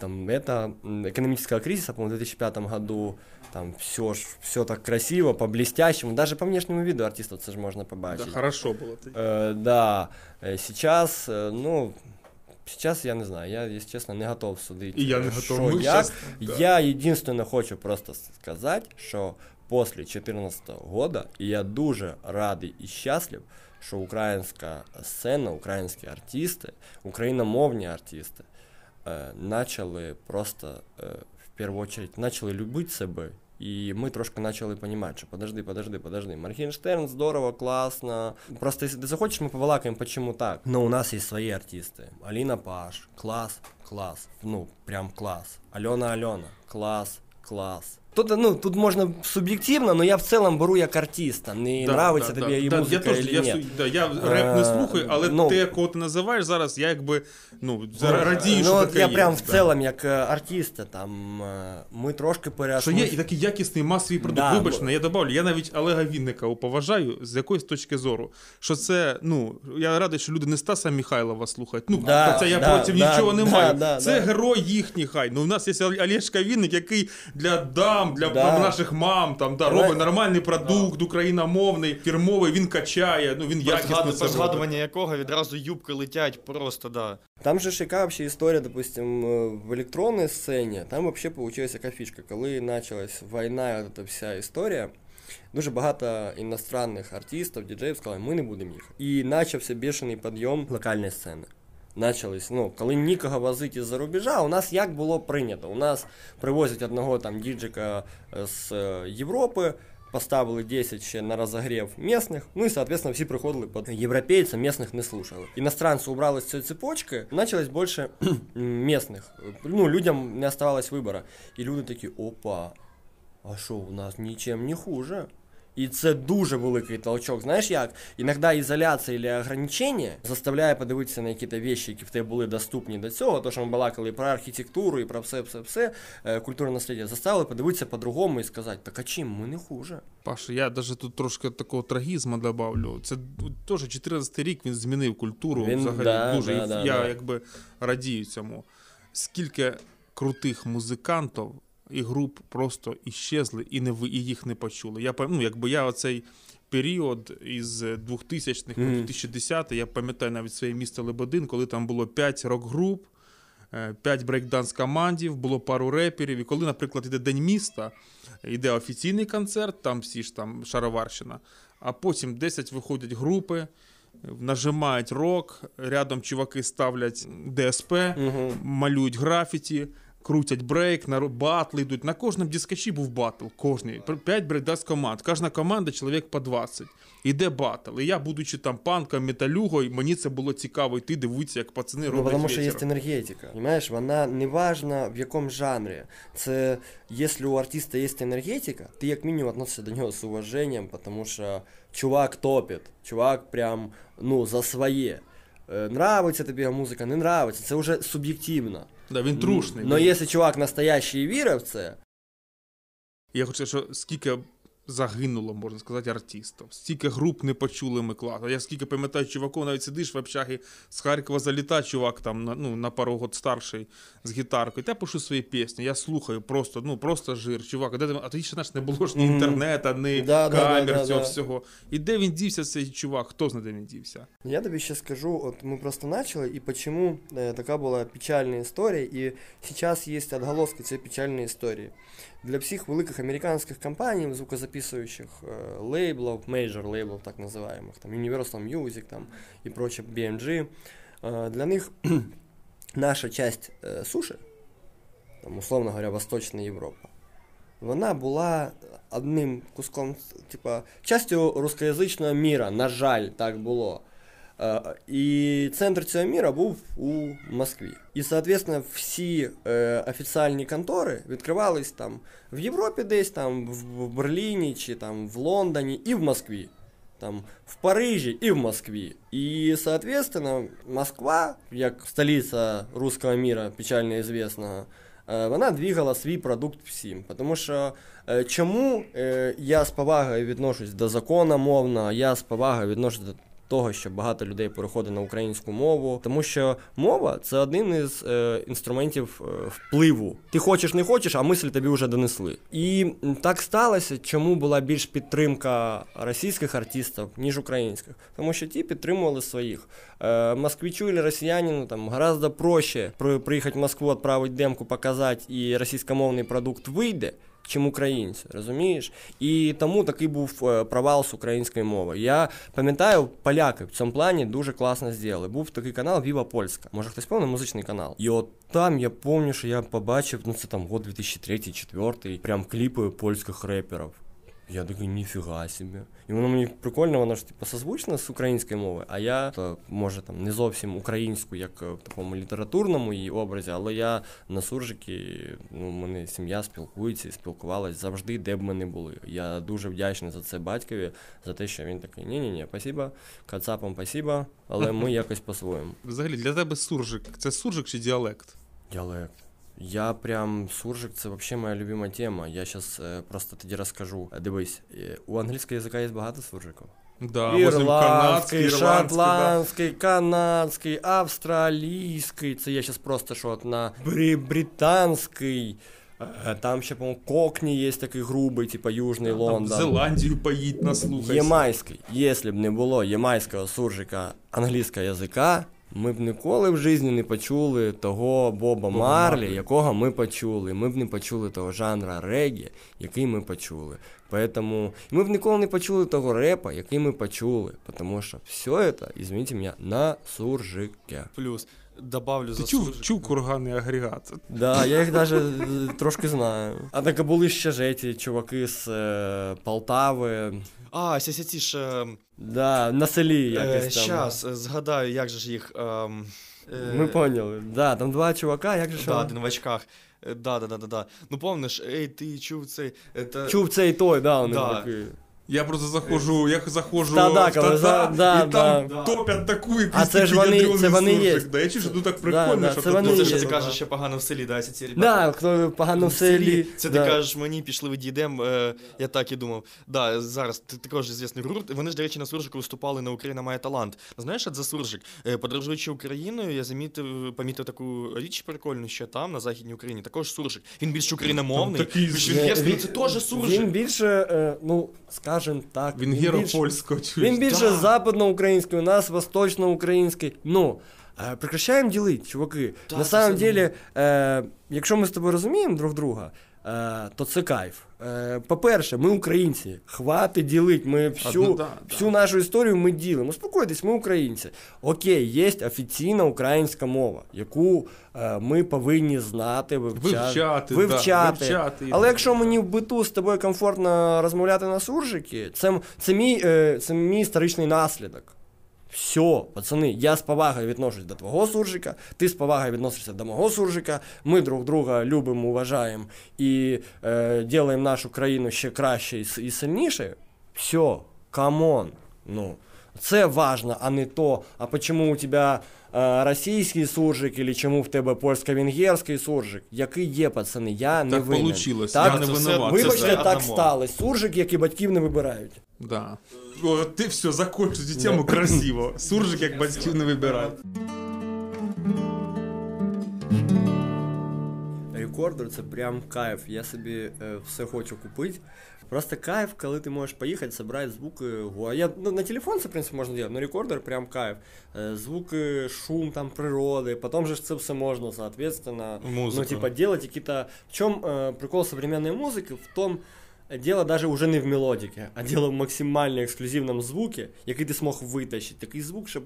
там, это, м, экономического кризиса, по-моему, в 2005 году, там все, ж, все так красиво, по-блестящему, даже по внешнему виду артистов це ж можна Да, побачити. хорошо було. тоді. Э, да, Э, сейчас, э, ну, сейчас я не знаю, я, если честно, не готов судить. І я не э, готов. Ми як. да. Я единственное хочу просто сказать, що после 2014 года я дуже радий і щаслив, що українська сцена, українські артисти, україномовні артисти е, начали просто е, в першу очередь начали любити себе. І ми трошки почали розуміти, що подожди, подожди, подожди. Моргенштерн здорово, класно. Просто якщо ти захочеш, ми побалакаємо, почему так. Но у нас є свої артисти. Аліна Паш, клас, клас. Ну, прям клас. Альона Альона, клас, клас. Тут, ну, тут можна суб'єктивно, але я в цілому беру як артиста. Не Да, нравиться да, тобі да, її да, музика я, теж, или я, ні. да, я реп не Е, слухаю, але ну, те, кого ти називаєш зараз, я якби ну, радію, ну, що таке я є, прям в цілому, як е, артиста, там е, ми трошки Що є і такий якісний масовий продукт. Да, Вибач, бо- я добавлю, я навіть Олега Вінника поважаю з якоїсь точки зору. Що це, ну, я радий, що люди не Стаса Михайлова слухають. Ну, Да, це я да, проти да, нічого не маю. да, це да. герой їхній хай. Ну, у нас є Олешка Вінник, який для дам, для Да. наших мам, там, да, робить нормальний продукт, україномовний, фірмовий, він качає, ну він якісно це робить. згадування якого відразу юбки летять просто, да. Там же ж яка вообще історія, допустим, е, в електронній сцені, там вообще получилась яка фішка. Коли почалась війна, от ця вся історія, дуже багато іностранних артистів, діджеїв сказали, ми не будемо їхати. І почався бешений підйом локальної сцени. Начались, ну, коли нікого возити з-за рубежа, у нас як було прийнято? У нас привозять одного там діджика е, з е, Європи, поставили 10 ще на розогрів місних, ну і, соответственно, всі приходили під європейця, місних не слушали. Іностранці убрали з цієї цепочки, почалось більше місних. Ну, людям не оставалось вибору. І люди такі, опа, а що, у нас нічим не хуже. І це дуже великий толчок. Знаєш як? Іноді ізоляція або ограничення заставляє подивитися на якісь речі, які в тебе були доступні до цього. То, що ми балакали і про архітектуру, і про все, все, все, е, культурне наслідя, заставили подивитися по-другому і сказати, так а чим ми не хуже? Паша, я даже тут трошки такого трагізму добавлю. Це теж 14 рік він змінив культуру Він- взагалі да, дуже. да, да, я да. якби радію цьому. Скільки крутих музикантів і груп просто іщезли і не і їх не почули. Я ну, якби я оцей період із 2000-х по Мгм. 2010 я пам'ятаю навіть своє місто Лебедин, коли там було 5 рок-груп. 5 брейкданс командів, було пару реперів. І коли, наприклад, іде День міста, йде офіційний концерт, там всі ж там шароварщина, а потім 10 виходять групи, нажимають рок, рядом чуваки ставлять ДСП, Угу. малюють графіті, крутять брейк, на батли йдуть. На кожному дискачі був батл. Кожний. 5 брейкданс команд. Кожна команда чоловік по 20. Іде батл. І я, будучи там панком, металюгою, мені це було цікаво йти, дивитися, як пацани Ну, роблять. потому що є енергетика. Понимаешь, вона не важна в якому жанрі. Це якщо у артиста є енергетика, ти як мінімум относишся до нього з уваженням, тому що чувак топить, чувак прям ну за своє. Е, Нравиться тобі музика, не нравиться, це вже суб'єктивно. Да, він трушний. Но Він- якщо чувак настоящий вірив в це, Я хочу сказати, що скільки загинуло, можна сказати, артистів. Стільки груп не почули ми класно. Я скільки пам'ятаю, чуваков, навіть сидиш в общагі з Харкова заліта, чувак там на, ну, на пару год старший з гітаркою. Та я пишу свої пісні, я слухаю просто, ну просто жир. Чувак, де ти- а тоді ще знаєш, не було ж ні інтернету, ні Да, камер да, да, цього всього. І де він дівся, цей чувак? Хто знає, де він дівся? Я тобі ще скажу, от ми просто начали, і почему е, така була печальна історія, і зараз є відголоски цієї печальної історії. Для всіх великих американських компаній, звукозаписуючих е, лейблів, мейджор лейблів, так називаємо, там Universal Music там, і проче BMG, е, для них наша часть е, суші, там, условно говоря, Восточна Європа, вона була одним куском, типа, частю рускоязичного міра, на жаль, так було. І центр цього міра був у Москві. І, соответственно, всі е, офіціальні контори відкривались там в Європі десь, там, в, Берліні чи там в Лондоні і в Москві. Там в Парижі і в Москві. І, соответственно, Москва, як столиця руського міра, печально известного, е, вона двигала свій продукт всім. Тому що е, чому е, я з повагою відношусь до закону мовного, я з повагою відношусь до того, що багато людей переходить на українську мову, тому що мова це один із е, інструментів е, впливу. Ти хочеш, не хочеш, а мислі тобі вже донесли. І так сталося, чому була більш підтримка російських артистів, ніж українських, тому що ті підтримували своїх. Е, москвичу или росіянину там гораздо проще при, приїхати в Москву, відправити демку, показати, і російськомовний продукт вийде. Чим українці, розумієш? І тому такий був е, провал з української мови. Я пам'ятаю, поляки в цьому плані дуже класно зробили. Був такий канал Віва Польська. Може хтось пам'ятає музичний канал. І от там я пам'ятаю, що я побачив, ну це там год 2003-2004, прям кліпи польських реперів. Я такий, ніфіга собі. І воно мені прикольно, воно ж типу созвучно з українською мовою, а я то, може там не зовсім українську, як в такому літературному її образі, але я на суржики, ну, мене сім'я спілкується і спілкувалась завжди, де б ми не були. Я дуже вдячний за це батькові, за те, що він такий, ні-ні-ні, спасибо, кацапам спасибо, але ми якось по-своєму. Взагалі, для тебе суржик це суржик чи діалект? Діалект. Я прям суржик, це взагалі моя любима тема. Я зараз е, просто тоді розкажу. Е, Дивись, е, у англійського язика є багато суржиків. Да, возьмем канадський, Ірландський, ірландський, да. шотландський, канадський, австралійський. Це я зараз просто що от на брі- британський. Е, Там ще, по-моєму, Кокні є такий грубий, типа Южний Там Лондон. в Зеландію поїдь, наслухайся. Ємайський. Якщо б не було ємайського суржика англійського язика, ми б ніколи в житті не почули того Боба Марлі, Марлі. якого ми почули. Ми б не почули того жанра регі, який ми почули. Поэтому ми б ніколи не почули того репа, який ми почули. Тому що все це, извините мене, на суржике. Плюс добавлю Ти чув, чув курганний агрегат? Да, я їх даже е, трошки знаю. А так були ще ж ці чуваки з е, Полтави. А, ся ці ж. е, Да, на селі Е, якось там. щас, е, згадаю, як же ж їх. ем, е, Ми поняли. Да, там два чувака, як же ж Да, в очках. Да, да, да, да, да. Ну помниш, ей, ти чув цей. Это... Чув цей той, да, вони Да. такі. Я просто заходжу, я заходжу в Тата, за- да, і там да. топять таку якусь А це ж вони- це вони є. суржик. Да, я чую, що тут так прикольно, да, що це вони Ну, це є. ти кажеш, що погано в селі, да, ці ці ребята. Да, хто погано в селі. Це да. ти кажеш мені, пішли ви дійдемо, е, я так і думав. Да, зараз ти також звісний гурт. Вони ж, до речі, на суржику виступали на Україна має талант. Знаєш, що це за суржик? Е, Подорожуючи Україною, я замітив, помітив таку річ прикольну, що там, на Західній Україні, також суржик. Він більш україномовний, Там такий більш венгерський, Він- це теж суржик. Він більше, е, ну, скажем так, Він більше- геропольського, чуєш? Він більше Да. западноукраїнський, у нас восточноукраїнський. Ну, е, прекращаємо ділити, чуваки. Да, На самом деле, е, якщо ми з тобою розуміємо друг друга, то це кайф. Е, по-перше, ми українці. Хватить ділить. Ми всю, Одно- да, да. нашу історію ми ділимо. Успокойтесь, ми українці. Окей, є офіційна українська мова, яку е, ми повинні знати, вивчати. Вивчати, вивчати. Да, вивчати. Але якщо мені в биту з тобою комфортно розмовляти на суржики, це, це, мій, е, це мій історичний наслідок. Все, пацани, я з повагою відношусь до твого суржика, ти з повагою відносишся до мого суржика, ми друг друга любимо, уважаємо і е, ділаємо нашу країну ще краще і, і сильніше. Все, come on. Ну, це важно, а не то, а почему у тебе е, російський суржик, или чому в тебе польсько-венгерський суржик. Який є, пацани, я не Так винен. получилось, Так, я не це винуват. це Вибачте, все так одна сталося. Суржик, який батьків не вибирають. Да. О, ти все, закончу цю тему красиво. Суржик, як батьків не вибирає. Рекордер це прям кайф. Я собі е, все хочу купити. Просто кайф, коли ти можеш поїхати, зібрати звуки. Я, ну, на телефон це, в принципі, можна робити, но рекордер прям кайф. Е, звуки, шум там природи, потім же це все можна, соответственно. Музику. Ну, типа, делать какие-то... В чем э, прикол современной музыки? В том, дело даже уже не в мелодике, а дело в максимально ексклюзивному звукі, який ти змог витащити. Такий звук, щоб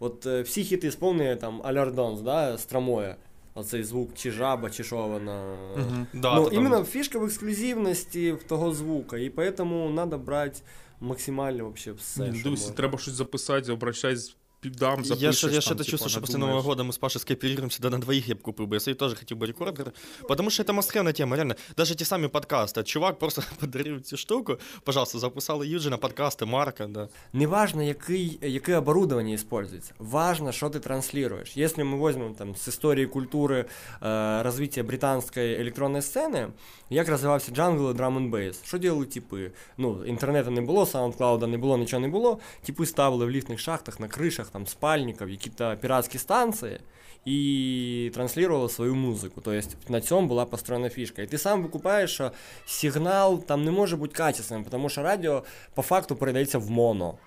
от е, всі хіти сповнені, там, Alors on danse, да, Стромая. Оцей звук чи жаба, чи що вона. Мгм. Да, ну, там- іменно фішка в ексклюзивності в того звука, і поэтому треба брати максимально вообще все. Дивись, треба щось записати, обращайся, піддам, запишеш. Я ще, я ще там, то типа, чувствую, что после надумаєш. Нового года мы с Пашей скооперируемся, да на двоих я бы купил бы. Я себе тоже хотел бы рекордер. Потому что это мастхевная тема, реально. Даже те самые подкасты. Чувак просто подарил цю штуку. Пожалуйста, записали Юджина, подкасти, Марка, да. Не важно, який, яке оборудование используется, важно, что ты транслируешь. Если мы возьмем там с истории культуры э, развития британской электронной сцены, як розвивався джангл і драм н бейс. Що делали типи? Ну, інтернету не було, саундклауда не було, нічого не було. Типи ставили в ліфтних шахтах, на кришах, там, спальників, які-то піратські станції і транслювали свою музику. Тобто на цьому була построєна фішка. І ти сам викупаєш, що сигнал там не може бути качественним, тому що радіо по факту передається в моно.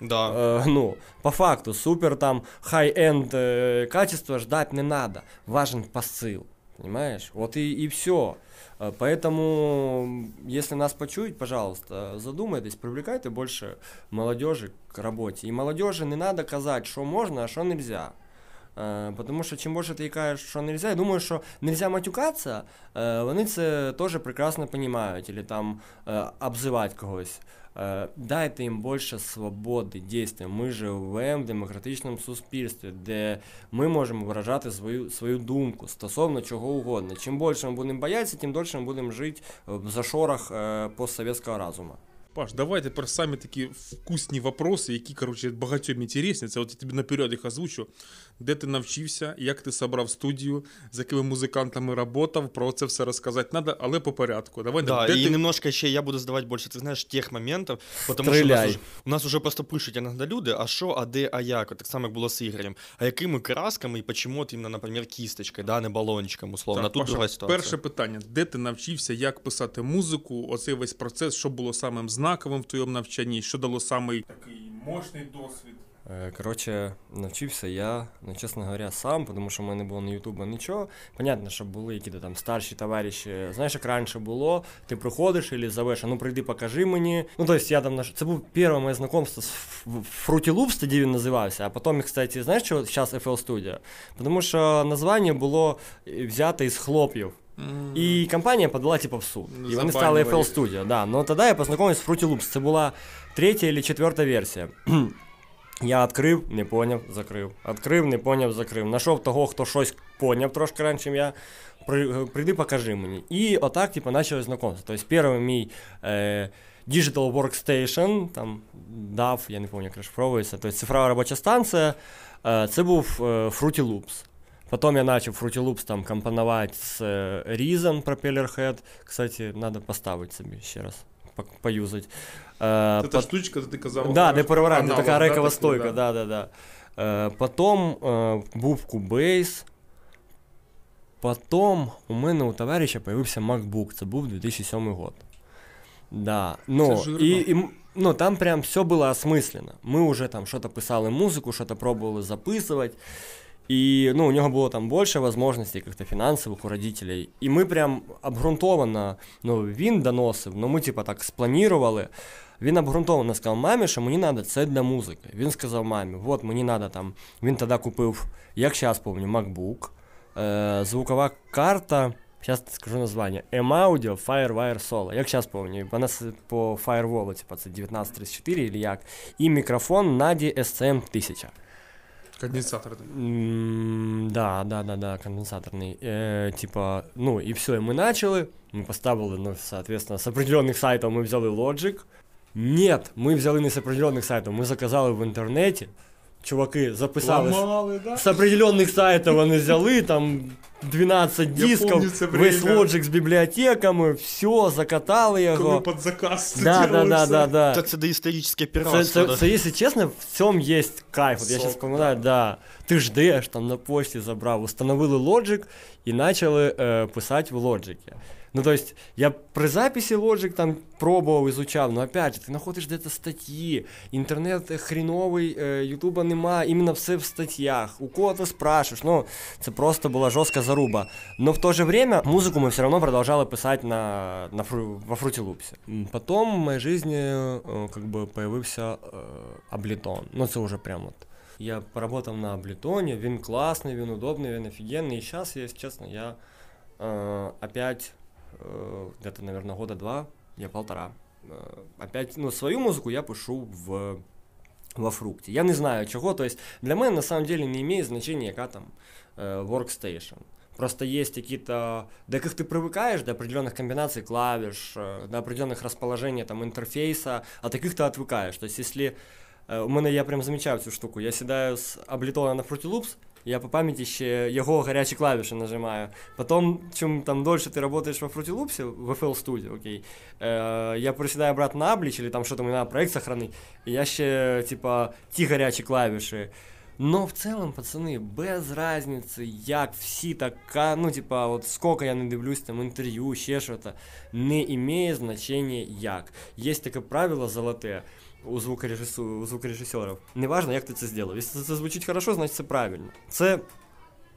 Да. Э, ну, по факту, супер там хай-энд э, качество ждать не надо. Важен посыл, понимаешь? Вот и, и все. Поэтому, если нас почують, пожалуйста, задумайтесь, привлекайте больше молодежи к работе. И молодежи не надо казать, что можно, а что нельзя. Е, Потому що чим більше ти кажеш, що нельзя, я думаю, що нельзя матюкатися, они вони це теж прекрасно розуміють, або там обзывать обзивати когось. Е, Дайте їм більше свободи дійства. Ми живемо в демократичному суспільстві, де ми можемо виражати свою, свою думку стосовно чого угодно. Чим більше ми будемо боятися, тим дольше ми будемо жити в зашорах е, постсовєтського разуму. Паш, давай тепер самі такі вкусні вопроси, які, коротше, багатьом інтересні. Це от я тобі наперед їх озвучу. Де ти навчився, як ти собрав студію, з якими музикантами працював, про це все розказати треба, але по порядку. Давай, Да, де и ти... немножко еще я буду задавать больше, ты знаешь, тех моментов, потому что у нас, уже, у нас уже просто пишуть іноді люди, а що, а де, а як, так само як було з Ігорем, а якими красками і почему от іменно, наприклад, кісточкою, да, не балончиком, условно, Так, тут Паша, друга ситуація. перше питання: де ти навчився, як писати музику? Оцей весь процес, що було самим знаковим в твоєму навчанні, що дало самий такий мощний досвід? Е, Коротше, навчився я, ну, чесно говоря, сам, тому що в мене не було на Ютубу нічого. Понятно, що були якісь там старші товариші. Знаєш, як раніше було, ти приходиш і зовеш, а ну прийди, покажи мені. Ну, тобто я там наш... Це був перше моє знайомство з Fruity Loops, тоді він називався, а потім, кстати, знаєш, що зараз FL Studio? Тому що названня було взяте із хлоп'їв. І компанія подала типу в суд. І вони стали FL Studio. Да. Но тоді я познайомився з Fruity Loops. Це була третя чи четверта версія. Я відкрив, не поняв, закрив. Відкрив, не поняв, закрив. Нашов того, хто щось поняв трошки раніше, я. Прийди, покажи мені. І отак, типу, почали знайомство. Тобто, перший мій е, Digital Workstation, там DAW, я не пам'ятаю, як розшифровується, тобто цифрова робоча станція. Е, Це був е, Fruity Loops. Потом я начал Fruity Loops там компоновать с э, Reason Propeller Head. Кстати, надо поставить собі ще раз, поюзать. Е, Це пот- та штучка, ти казав. Да, де аналог, така рекова стойка, да, да, да. Е, Потом е, був Cubase. Потом у мене у товариша появився MacBook, це був 2007 год. Да. Ну, і, і, ну, там прям все було осмислено. Ми вже там щось писали музику, щось пробували записувати. І ну, у нього було там більше можливостей каких-то фінансових у родителей. І ми прям обґрунтовано, ну, він доносив, ну ми типа так спланували. Він обґрунтовано сказав мамі, що мені треба це для музики. Він сказав мамі, от мені треба там. Він тоді купив, як зараз пам'ятаю, MacBook, е, звукова карта. Сейчас скажу название. M-Audio Firewire Solo. Як зараз пам'ятаю, вона по Firewall, типа це 1934 или як. І мікрофон Nadi SCM 1000. Конденсаторный. Да, да, да, да, конденсаторный. Э, типа, ну и все, и мы начали мы поставили, ну, соответственно, с определенных сайтов мы взяли Logic. Нет, мы взяли не с определенных сайтов мы заказали в интернете Чуваки записали Ламали, да? з определенних сайтів, вони взяли там 12 дисков, помню це весь лоджик з бібліотеками, все, закатали Коли його. під заказ це Да, да, да, да, да. Так це доісторичне Це, піратство. це, да. це, якщо чесно, в цьому є кайф. От я зараз пам'ятаю, да. Ти ждеш, там на пошті забрав, установили Logic і почали е, писати в Logic. Ну, то есть, я при записі Logic там пробував, изучав, но опять же, ти знаходиш де-то статті, інтернет хріновий, е, Ютуба нема, іменно все в статтях, у кого ти спрашиваєш, ну, це просто була жорстка заруба. Но в то же время музыку мы все равно продолжали писать на, на фру, во Fruity Loops. М, Потом в моей жизни э, как бы появився э, Ableton. Ну, це уже прям от. Я поработав на Аблетоне, він класний, він удобний, він офігенний. І зараз, якщо чесно, я э, опять э, где-то, наверное, года два, я полтора. Э, опять, ну, свою музику я пишу в, во фрукті. Я не знаю чого. То есть для мене на самом деле не имеет значения, яка там э, workstation. Просто есть какие-то, до яких ты привыкаешь, до определенных комбинаций клавиш, э, до определенных расположений там интерфейса, от таких ты отвыкаешь. То есть если э, у мене я прям замічав цю штуку, я сідаю з Ableton на Fruity Loops, я по пам'яті ще його гарячі клавіші нажимаю. Потім, чим там дольше ти працюєш во Fruity Loops, в FL Studio, окей, е, я присідаю обратно на Ablich, или там що там проект сохранити, і я ще, типа, ті гарячі клавіші. Но в целом, пацани, без разниці, як всі така, ну, типа, от сколько я не дивлюсь там інтерв'ю, ще щось, не имеє значення як. Є таке правило золоте у, звукорежису, у звукорежисерів. Неважно, як ти це зробив. Якщо це звучить хорошо, значить це правильно. Це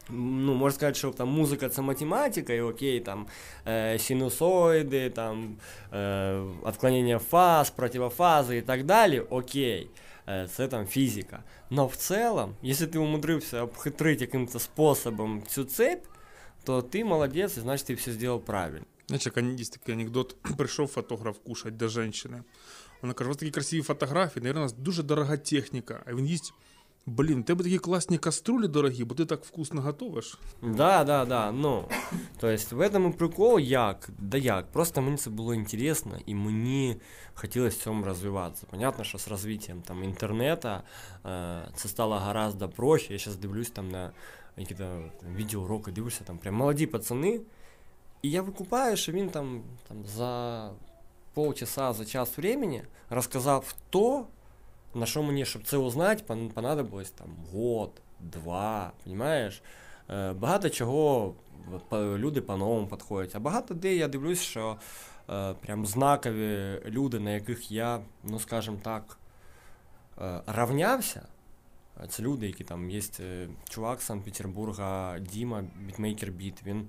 ну, можна сказати, що там музика це математика, і окей, там е, синусоїди, там е, відклонення фаз, противофази і так далі, окей. Е, Це там фізика. Но в целом, якщо ти умудрився обхитрити яким-то способом цю цепь, то ти молодець, і значить ти все зробив правильно. Знаешь, как ан- есть такой анекдот. Пришел фотограф кушать до женщины. Вона каже, у вас такі красиві фотографії, наверное, у нас дуже дорога техніка. А він їсть, блін, у тебе такі класні каструлі дорогі, бо ти так вкусно готовиш. Да, да, да, ну. То есть в этом і прикол як? Да як? Просто мені це було інтересно, і мені хотілося в цьому розвиватися. Понятно, що з розвиттям там інтернету е, це стало гораздо проще. Я зараз дивлюсь там на якісь відеоуроки, дивишся там прям молоді пацани. І я викупаю, що він там, там за полчаса, за час времени розказав то, на що мені, щоб це узнати, понадобилось там год, два, понимаєш? Е, Багато чого люди по-новому підходять. А багато де я дивлюсь, що е, прям знакові люди, на яких я, ну скажімо так, е, равнявся. Це люди, які там є е, чувак з Санкт-Петербурга, Діма, бітмейкер Біт. Він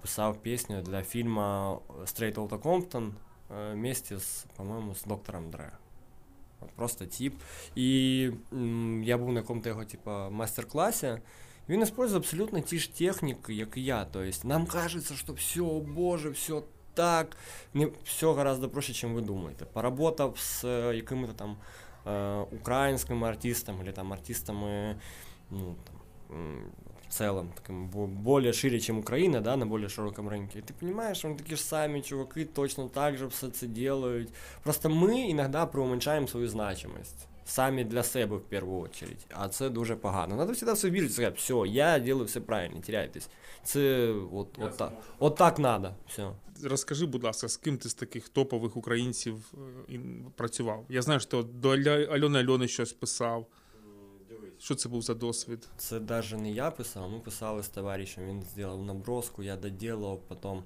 писав пісню для фільму Straight Outta Compton вместе з, по-моєму, з доктором Дре. Просто тип. І я був на якому-то його типа, майстер-класі. Він использує абсолютно ті ж техніки, як і я. Тобто нам кажеться, що все, о боже, все так. Не, все гораздо проще, ніж ви думаєте. Поработав з якими-то там е, українськими артистами, або там артистами ну, там, целом, таким бо- более шире, чем Украина, да, на более широком рынке. И ты понимаешь, они такі ж самі чуваки точно так же все це делають. Просто ми іноді преуменьшаємо свою значимость. Самі для себе в першу очередь. А це дуже погано. Надо всегда все вірити, сказати, все, я делаю все правильно, не теряйтесь. Це от, от, так, от так надо. Все. Розкажи, будь ласка, з ким ти з таких топових українців е, працював? Я знаю, що ти до Аля- Альони Альони щось писав. Що це був за досвід? Це навіть не я писав, ми писали з товаришем, він зробив наброску, я доделав, потім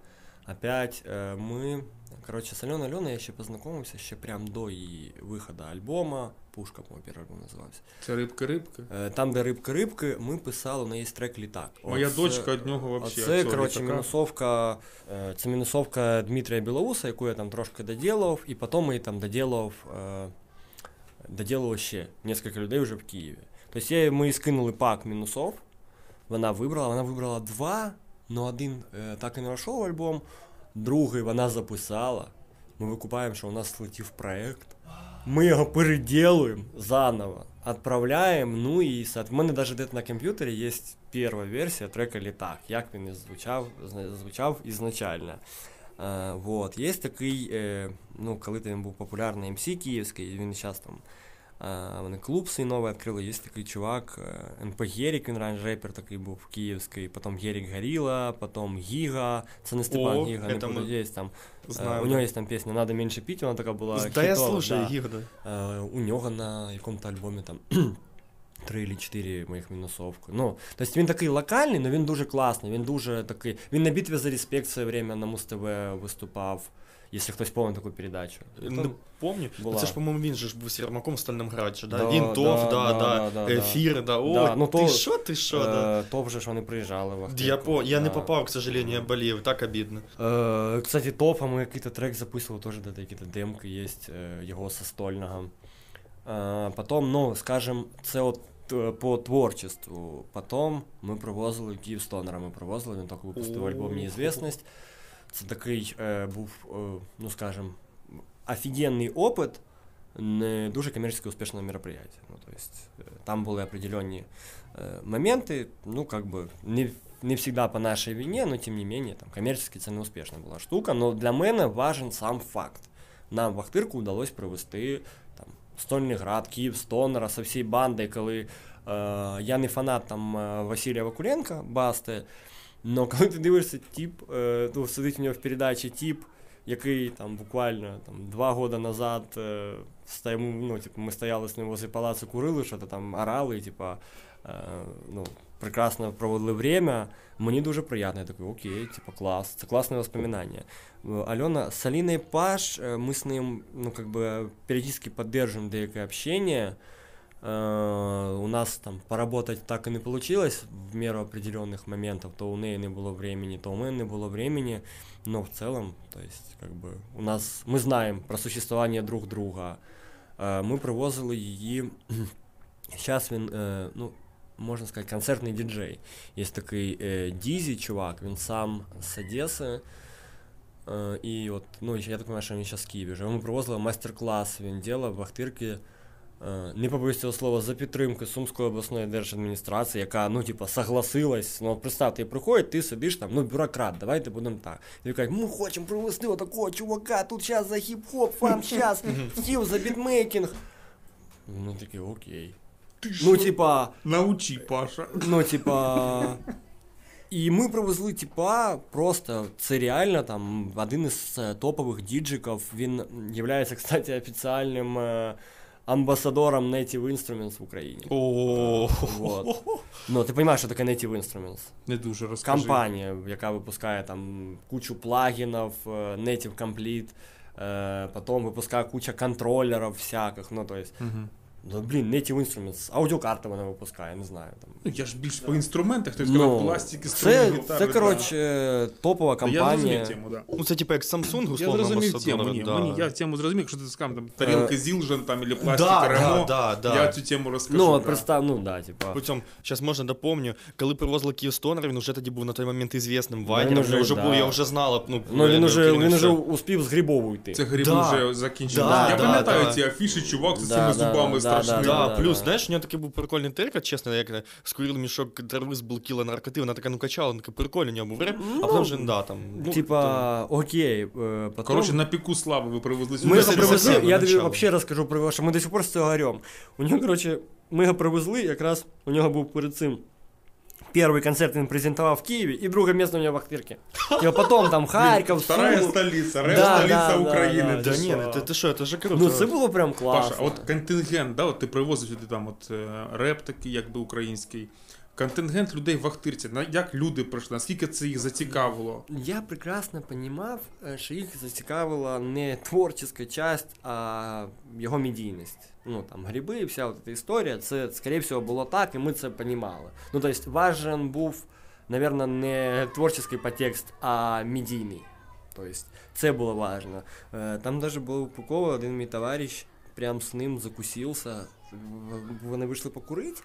опять е, ми. Коротше, з Альоною Альоною я ще познайомився ще прям до її виходу альбома. Пушка, по перший альбом називався. Це рибки-рибки? Е, Там, де рибки-рибки, ми писали, неї є трек літак. Моя дочка від нього вообще. Це, коротше, мінусовка, е, це мінусовка Дмитрія Білоуса, яку я там трошки доділав, і потім її там доділав, доділав ще кілька людей вже в Києві. Тобто я, ми скинули пак мінусов, вона вибрала, вона вибрала два, але один е, так і не знайшов альбом, другий вона записала. Ми викупаємо, що у нас слетів проект. Ми його переділуємо заново, відправляємо, ну і в мене навіть десь на комп'ютері є перша версія трека Літак, як він і звучав, звучав ізначально. Е, вот. Є такий, е, ну, коли він був популярний МС київський, він зараз там вони клуб свій новий відкрили, є такий чувак, е, НП Герік, він раніше репер такий був київський, потім Герік Горіла, потім Гіга, це не Степан О, Гіга, не буду, є там. Е, Знаю. у нього є там пісня «Надо менше піти», вона така була Да я слушаю да. їх, да. Е, у нього на якому-то альбомі там три чи чотири моїх мінусовки. Ну, тобто він такий локальний, але він дуже класний, він дуже такий. Він на битві за респект в своє время на Муз-ТВ виступав, якщо хтось пам'ятає таку передачу. Не помню. була. Це ж, по-моєму, він же ж був Сірмаком в Стальному Граді, да? Да, Він да, ТОВ, да, да, да, да, да, ефір, да. О, Да, ну, ти то- що, ти що, да. Е, то вже ж вони приїжджали в Ахтирку. Я, по, я не попав, к сожалению, я болів, так обідно. Е, Кстати, топа мы какой-то трек записывал, тоже да, какие-то демки есть е, його состольного. Е, Потом, ну, скажем, це от е, по творчеству. Потом ми привозили Київ Стонера, ми привозили, він так випустив альбом «Неізвісність». Це такий е, був, е, ну, скажем, офігенний опит, не дуже коммерчески успішне мероприятие. Ну, то есть, е, там були определенні е, моменти, ну, как бы, не, не всегда по нашей вине, но тем не менее, там, коммерчески це не успішна була штука. Но для мене важен сам факт. Нам в Ахтирку вдалося привезти там, Стольний град, Київ, Стонера со всією бандою, коли е, я не фанат там е, Василія Вакуленка, Басти, но коли ти дивишся тип, е, ну, сидить у нього в передачі тип, який там буквально там, два роки назад е, стоїмо, ну, типу, ми стояли з ним возле палацу, курили, що то там орали, типа, е, ну, прекрасно проводили время. Мені дуже приємно. Я такий, окей, типа, клас, це класне воспоминання. Э, Алена, с Алиной Паш, э, мы с ним, ну, как бы, периодически поддерживаем деякое общение. Э, У нас там поработать так и не получилось в меру определенных моментов. То у неї не було времени, то у мене не було времени. Но в целом, то есть, как бы, у нас, мы знаем про существование друг друга. Э, Ми привозили її, зараз він, е, ну, можна сказати, концертний діджей. Є такий е, Дізі, чувак, він сам з Одеси. Е, І от, ну, я так розумію, що він зараз в Києві живе. Ми привозили майстер-клас, він ділав в Ахтирці. е, Не побоюсь цього слова, за підтримки Сумської обласної держадміністрації, яка, ну, типа, согласилась. Ну, от представ, приходить, ти сидиш там, ну, бюрократ, давайте будемо так. І кажуть, ми хочемо привезти отакого чувака, тут зараз за хіп-хоп, фан, зараз, хотів за бітмейкінг. Ну, такий, окей. Ну, типа, Научи, Паша. Ну, типа. І ми привезли типа просто це реально там один із е, топових діджиків. Він є, кстати, офіціальним е, амбасадором Native Instruments в Україні. О, Вот. Ну, ти розумієш, що таке Native Instruments? Не дуже розкажи. Компанія, яка випускає там кучу плагінів, е, Native Complete, потом потім випускає куча контролерів всяких. Ну, то есть, Мгм. Ну, блін, Native Instruments, аудіокарти вона випускає, не знаю. Там. Ну, я ж більш по інструментах, тобто сказав, пластики, струни, це, гітари. це да. коротше, топова Я зрозумів тему, да. Ну, це типу як Samsung, Я условно, зрозумів тему, ні, да. мені, я тему зрозумів, якщо ти скажеш, там, тарілки Зілжен, там, або пластик Да, Ремо, да, да, я цю тему розкажу. Ну, да. от представ, ну да, типа. Причому, зараз можна допомню, коли привозили Київ Стонер, він вже тоді був на той момент ізвісним він вайнером, уже, вже, вже да. був, я вже знала, ну, Ну він уже, він уже успів з Грибову йти. Це гриб Да. вже закінчено. Да, я да, пам'ятаю да. ці афіші, чувак з Да, цими да, зубами да, страшний. Да, да, плюс, знаешь, знаєш, у нього такий був прикольний трек, чесно, як скурили мішок трави з булкіла наркоти, вона така ну качала, ну такий прикольний у нього був реп, а потім вже, да, там. ну, Типа, окей, е, потом... Коротше, на піку слави ви привезли сюди. Мы Ну, його привезли, я тобі взагалі розкажу про вашу. що ми до сих пор з цього орем. У нього, коротше, ми його привезли, якраз у нього був перед цим. Перший концерт он презентовал в Киеве, и друга место у него в Ахтырке. И потом там Харьков, Вторая столица. столиця, столица Да, столиця да, да, да, Да нет, это ну что, это же ж круто. Ну це було прям класно. Паша, а от контингент, да, от ти привозив сюди там от рэп реп такий, якби український. Контингент людей в Ахтирці, як люди прийшли, наскільки це їх зацікавило? Я прекрасно розумів, що їх зацікавила не творча часть, а його медійність. Ну там гриби, вся от ця історія, це, скоріше всього, було так, і ми це розуміли. Ну, тобто, важен був, напевно, не творчий підтекст, а медійний. Тобто, це було важливо. Е, Там навіть був Пукова один мій товариш, прям з ним закусився. Вони вийшли покурити.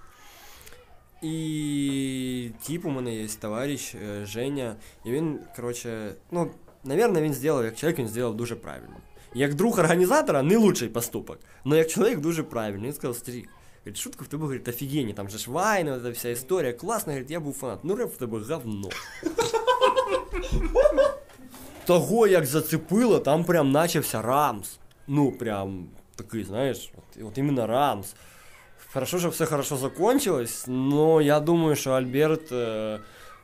І тип у мене є товариш е, Женя, і він, коротше, ну, наверное, він зробив, як чоловік, він зробив дуже правильно. Як друг організатора, не лучший поступок, але як чоловік дуже правильно. Він сказав, старик, говорить, шутка в тебе, говорить, офігенні, там же ж вайни, вот эта вся історія, класно, говорить, я був фанат. Ну, реп в тебе говно. Того, як зацепило, там прям начався рамс. Ну, прям такий, знаєш, от, от іменно рамс. Хорошо, что все хорошо закончилось, но я думаю, что Альберт э,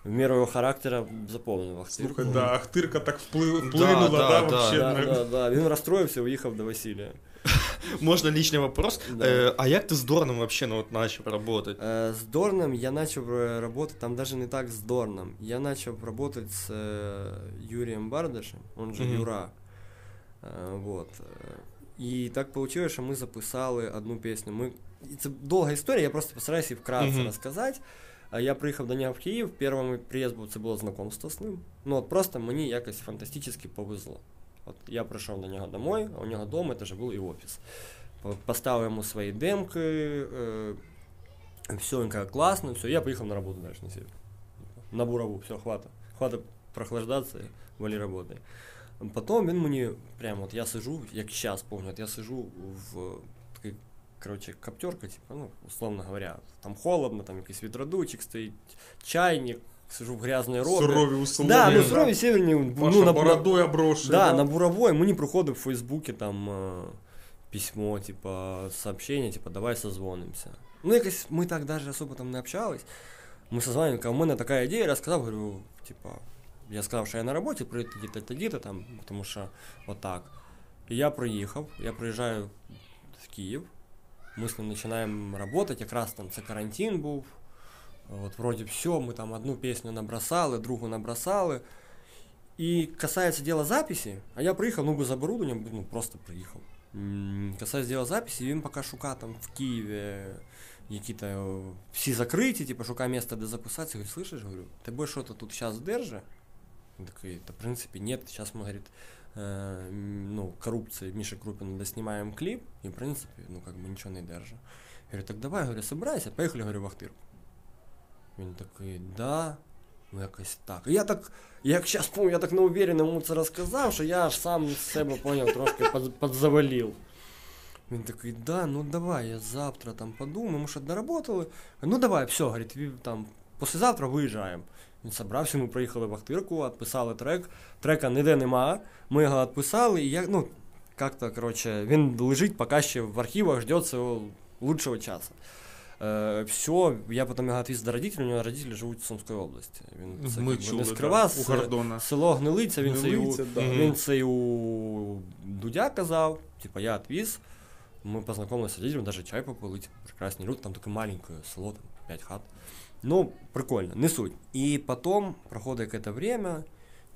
в меру его характера заповнив Ахтирку. Слухай, да, Ахтирка так впли- вплинула, да, да, да. вообще. Да, на- да, да. Він розстроївся, уїхав до Василія. Можна личний вопрос? Да. Е, а як ти з Дорном вообще, ну, от, начав працювати? Э, С Дорном я начал э, работать, там даже не так с Дорном. Я начал работать с э, Юрием Бардашем, он же Мгм. Юра. Э, Вот. э, И так получилось, що ми записали одну пісню. Ми... Це довга історія, я просто постараюся її вкратце Мгм. розказати. Я приїхав до нього в Київ, перший мій приїзд був, це було знайомство з ним. Ну от просто мені якось фантастично повезло. От я прийшов до нього домой, а у нього вдома це вже був і офіс. Поставив йому свої демки, е, все, він каже, класно, все, я поїхав на роботу далі на север. На бурову, все, хвата. Хвата прохлаждатися, валі роботи. Потім він мені, прямо от я сижу, як зараз пам'ятаю, я сижу в такій, коротше, коптерка, типу, ну, условно говоря, там холодно, там якийсь вітродувчик стоїть, чайник, сижу в грязної роби. Сурові условия. Да, ну да. сурові северні, Паша ну, на, на, бородою оброшений. да, на буровой мені приходить в Фейсбуці там е, письмо, типа, сообщение, типа, давай созвонимся. Ну, якось ми так даже особо там не общались. Ми созваниваем, у мене така ідея, розказав, говорю, типа, я сказав, що я на роботі, прийти тоді-то, тоді-то там, тому що отак. І я приїхав, я приїжджаю в Київ, ми з ним починаємо працювати, якраз там це карантин був. От, вроді все, ми там одну пісню набросали, другу набросали. І касається діла записі, а я приїхав, ну без оборудовання, ну просто приїхав. М, Касається діла записі, він поки шукає там в Києві які-то е, всі закриті, типу, шукає місце, де записатися. Я говорю, слышиш, говорю, тебе що то тут зараз держи? Він такий, та в принципі, нет, сейчас мы, говорит, м, ну, коррупция, Миша Крупин, доснимаем клип, и, в принципе, ну, как бы ничего не держи. Я говорю, так давай, говорю, собирайся, поїхали, говорю, в Ахтирку. Він такий, да, ну якось так. Я так, як зараз помню, я так неуверенно йому це розказав, що я аж сам з себе поняв, трошки подзавалив. Він такий, да, ну давай, я завтра там подумаю, ми що доработали. Ну давай, все, говорить, там, послезавтра виїжджаємо. Він собрався, ми приїхали в Ахтирку, відписали трек. Трека ніде нема. Ми його відписали, і я, ну, как-то, короче, він лежить поки ще в архівах, ждет свого лучшого часу. Е, все, я потім його відвіз до родителів, у нього родителі живуть в Сумській області. Він це Ми якби, чули, не да, у Гордона. Село Гнилиця, він це і у, да. Він це і у Дудя казав, типа я відвіз. Ми познайомилися з родителями, навіть чай попили, типу, прекрасні люди, там таке маленьке село, там 5 хат. Ну, прикольно, не суть. І потім проходить якесь время,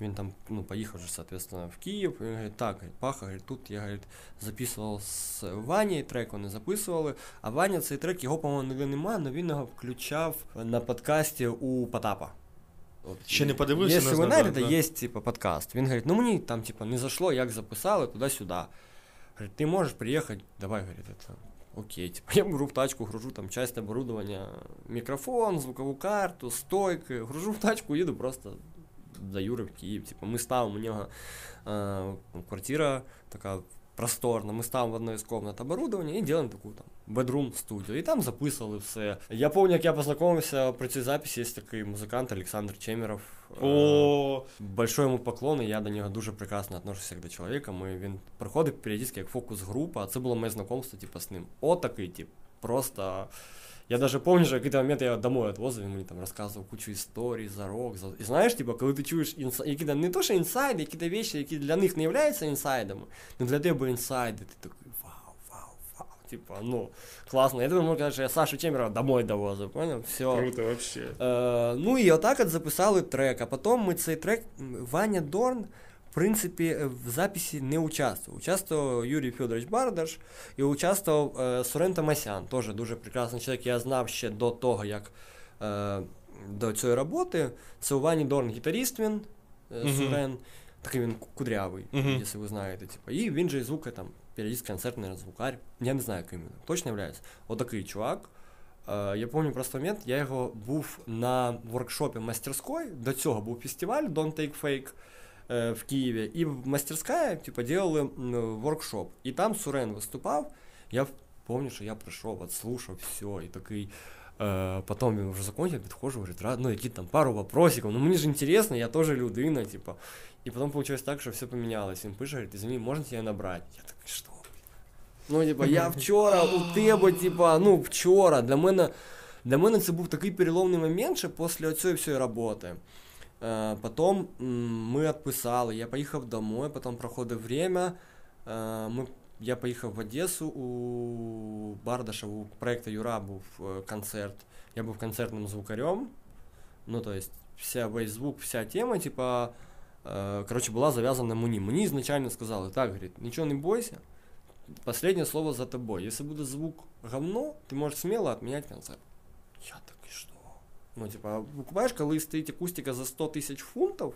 він там, ну, поїхав вже, соответственно, в Київ, і він говорить, так, Паха, тут я, говорить, записував з Вані, трек вони записували, а Ваня цей трек, його, по-моєму, немає, але він його включав на подкасті у Потапа. От, Ще не подивився, Якщо не ви знаю, знайдете, да. є типа подкаст. Він говорить, ну мені там типа не зашло, як записали туди-сюди. Говорить, ти можеш приїхати, давай, говорить, это окей. Типа, я беру в тачку, гружу там часть оборудования, мікрофон, звукову карту, стойки, гружу в тачку, їду просто до Юри в Київ. Типа, ми ставимо у нього е, квартира така просторно. Ми ставимо в одной из комнат оборудование і делаем таку там бедрум студію. І там записували все. Я пам'ятаю, як я познайомився при цій записі, є такий музикант Олександр Чемеров. О, Большой йому поклон, і я до нього дуже прекрасно отношуся як до чоловіка. Ми, він приходить періодично як фокус-група, а це було моє знайомство типу, з ним. Отакий, тип, просто. Я даже помню, що в момент я домой він мені там розказував кучу історій, за рок. За... І знаєш, типу, коли ти чуєш інса... які не то, що інсайди, які речі, які для них не являються інсайдами, але для тебе інсайди, вау, вау. Типа, ну, класно. Я думаю, що я Сашу Чемерова домой довозив, понял? Все. Круто вообще. Е, ну і отак от записали трек. А потім ми цей трек Ваня Дорн. В принципі, е, в записі не участвував. Участвував Юрій Федорович Бардаш і участвував е, Сурен Тамасян, теж дуже прекрасний чоловік. Я знав ще до того, як е, до цієї роботи. Це у Вані Дорна гітаріст він, е. Сурен, такий він ку- кудрявий, Мгм. якщо ви знаєте. Типу. І він же і звука там, періодично концертний звукар. Я не знаю, ким він точно являється. Отакий чувак. Е, Я пам'ятаю просто момент, я його був на воркшопі мастерської, до цього був фестиваль Don't Take Fake е, в Києві, і в мастерська, типу, делали м, воркшоп. І там Сурен виступав, я пам'ятаю, що я прийшов, отслушав все, і такий. Е, потім він вже закончив, підходжу, говорить, «Ра- ну які там пару вопросиків, ну мені ж інтересно, я теж людина, типу. І потім вийшло так, що все помінялось. Він пише, говорить, извини, можна тебе набрати? Я такий, що? Ну, типа, я вчора у тебе, типа, ну, вчора. Для мене, для мене це був такий переломний момент, що після цієї всієї роботи. Е, потім м, ми відписали, я поїхав домой, потім проходив время. Е, ми, я поїхав в Одесу у Бардаша, у проєкту Юра був е, концерт. Я був концертним звукарем. Ну, то есть, вся весь звук, вся тема, типа, е, короче, була зав'язана мені. Мені ізначально сказали, так, говорить, нічого не бойся, Последнее слово за тобой. Если будет звук говно, ты можешь смело отменять концерт. Я так и что? Ну, типа, покупаешь, коли стоїть акустика за 100 тисяч фунтів,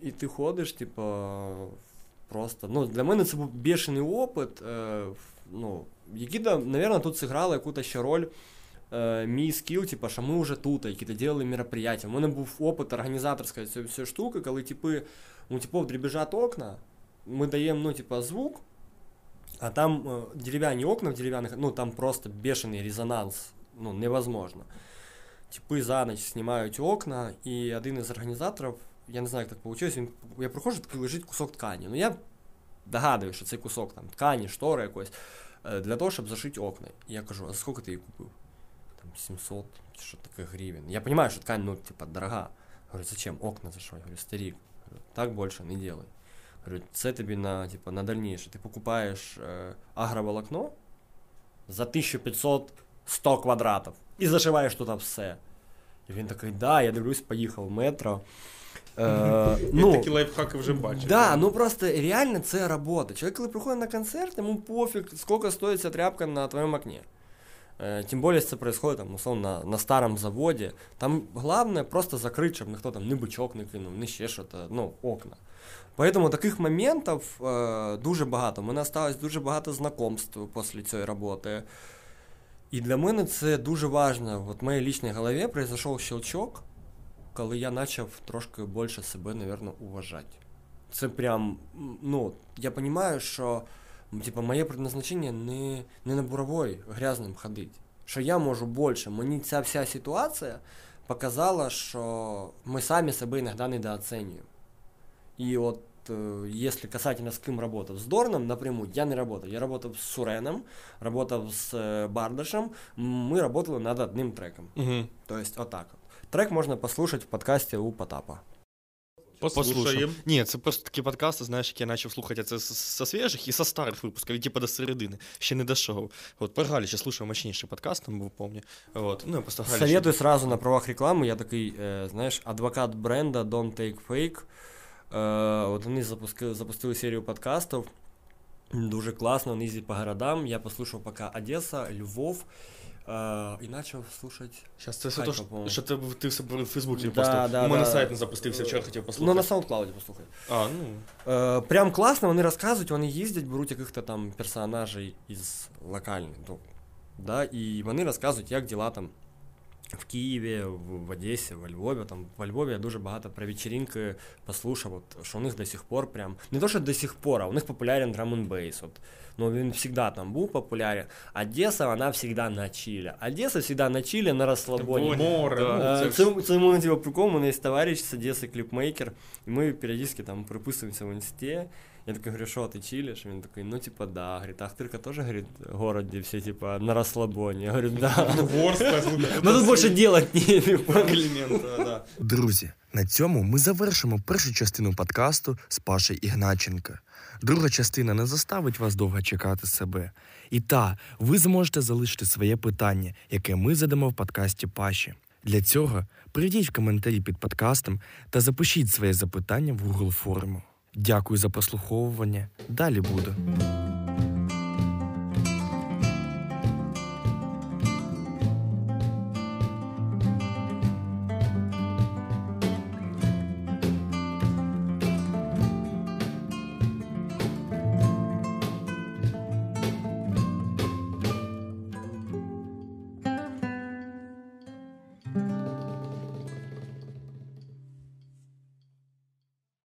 і ти ходиш, типа, просто. Ну, для мене це був бешений опит. Е, ну, який, да, наверное, тут зіграла якусь ще роль е, мій скіл, типа, що ми вже тут, які то делали мероприятия. У мене був опит організаторської цієї всієї штуки, коли типи, у типов дребіжать окна, ми даємо, ну, типа, звук, а там э, деревянные окна в деревянных, ну там просто бешеный резонанс, ну невозможно. Типи за ніч знімають окна, і один із організаторів, я не знаю, як так вийшло, він, я приходжу, такий лежить кусок ткані. Ну я догадуюсь, що цей кусок там ткані, штори якось, е, для того, щоб зашити окна. І я кажу, а за скільки ти її купив? Там 700, чи що таке гривень. Я розумію, що ткань, ну, типа, дорога. Говорю, зачем окна зашивати? Говорю, старик, говорю, так більше не делай. Говорю, це тобі на, типу, на дальніше. Ти покупаєш е, агроволокно за 1500 100 квадратів і зашиваєш тут все. І він такий, да, я дивлюсь, поїхав в метро. Е, Ну, такі лайфхаки вже бачив. Да, ну просто реально це робота. Чоловік, коли приходить на концерт, йому пофіг, скільки стоїть ця тряпка на твоєму окні. Э, Тем более, если это происходит, там, условно, на, на старом заводе. Там главное просто закрыть, чтобы никто там ни бычок не кинув, ни ще що-то, ну, окна. Поэтому таких моментів е, дуже багато. У мене осталось дуже багато знакомств після цієї роботи. І для мене це дуже важливо. От в моїй лічній голові произошов щелчок, коли я почав трошки більше себе, напевно, уважати. Це прям, м, ну, я розумію, що м, типа, моє предназначення не, не на буровой грязним ходити. Що я можу більше. Мені ця вся ситуація показала, що ми самі себе іноді недооцінюємо. И вот э, если касательно с кем работал, с Дорном напрямую я не работал. Я работал с Суреном, работал с э, Бардашем, М, мы работали над одним треком. Угу. То есть вот так вот. Трек можно послушать в подкасте у Потапа. Послухаємо. Ні, це просто такі подкасти, знаєш, які я почав слухати це со свіжих і со старих випусків, і типу до середини. Ще не дійшов. От про Галіча слушав мощніший подкаст, там був, помню. От. Ну, я просто Галіча. Советую сразу на правах рекламы. Я такий, э, знаєш, адвокат бренда Don't Take Fake. Е, от вони запустили, запустили серію подкастів. Дуже класно, вони їздять по городам. Я послухав поки Одеса, Львов. Е, і почав слухати Щас, це все то, що, що ти, ти в себе в Фейсбуці Да, постав. да, У мене да. сайт не запустився, вчора хотів послухати. Ну, на SoundCloud послухай. А, ну. Е, прям класно, вони розказують, вони їздять, беруть яких-то там персонажей із локальних. Ну, да, і вони розказують, як діла там в Києві, в, в Одесі, во Львові. Там во Львові я дуже багато про вечірінки послухав, от, що у них до сих пор прям не то, що до сих пор, а у них популярен драм н бейс. От. Ну, він завжди там був популярен. Одеса, вона завжди на чилі. Одеса завжди на чилі, на розслабоні. Море. Да. ну, Е, це ж- Це, це йому типу, прикол, у мене є товариш з Одеси, кліпмейкер, і ми періодично там переписуємося в інсті. Я такой говорю, что ты чилишь? Он такой, ну типа да. Говорит, Ахтырка тоже, говорит, город, где все типа на расслабоне. Я говорю, да. Горська, слухай, Но тут больше делать нечего. Комплімент, да. Друзі, на цьому ми завершимо першу частину подкасту з Пашею Ігначенка. Друга частина не заставить вас довго чекати себе. І та, ви зможете залишити своє питання, яке ми задамо в подкасті Паші. Для цього прийдіть в коментарі під подкастом та запишіть своє запитання в Google форму. Дякую за прослуховування. Далі буде.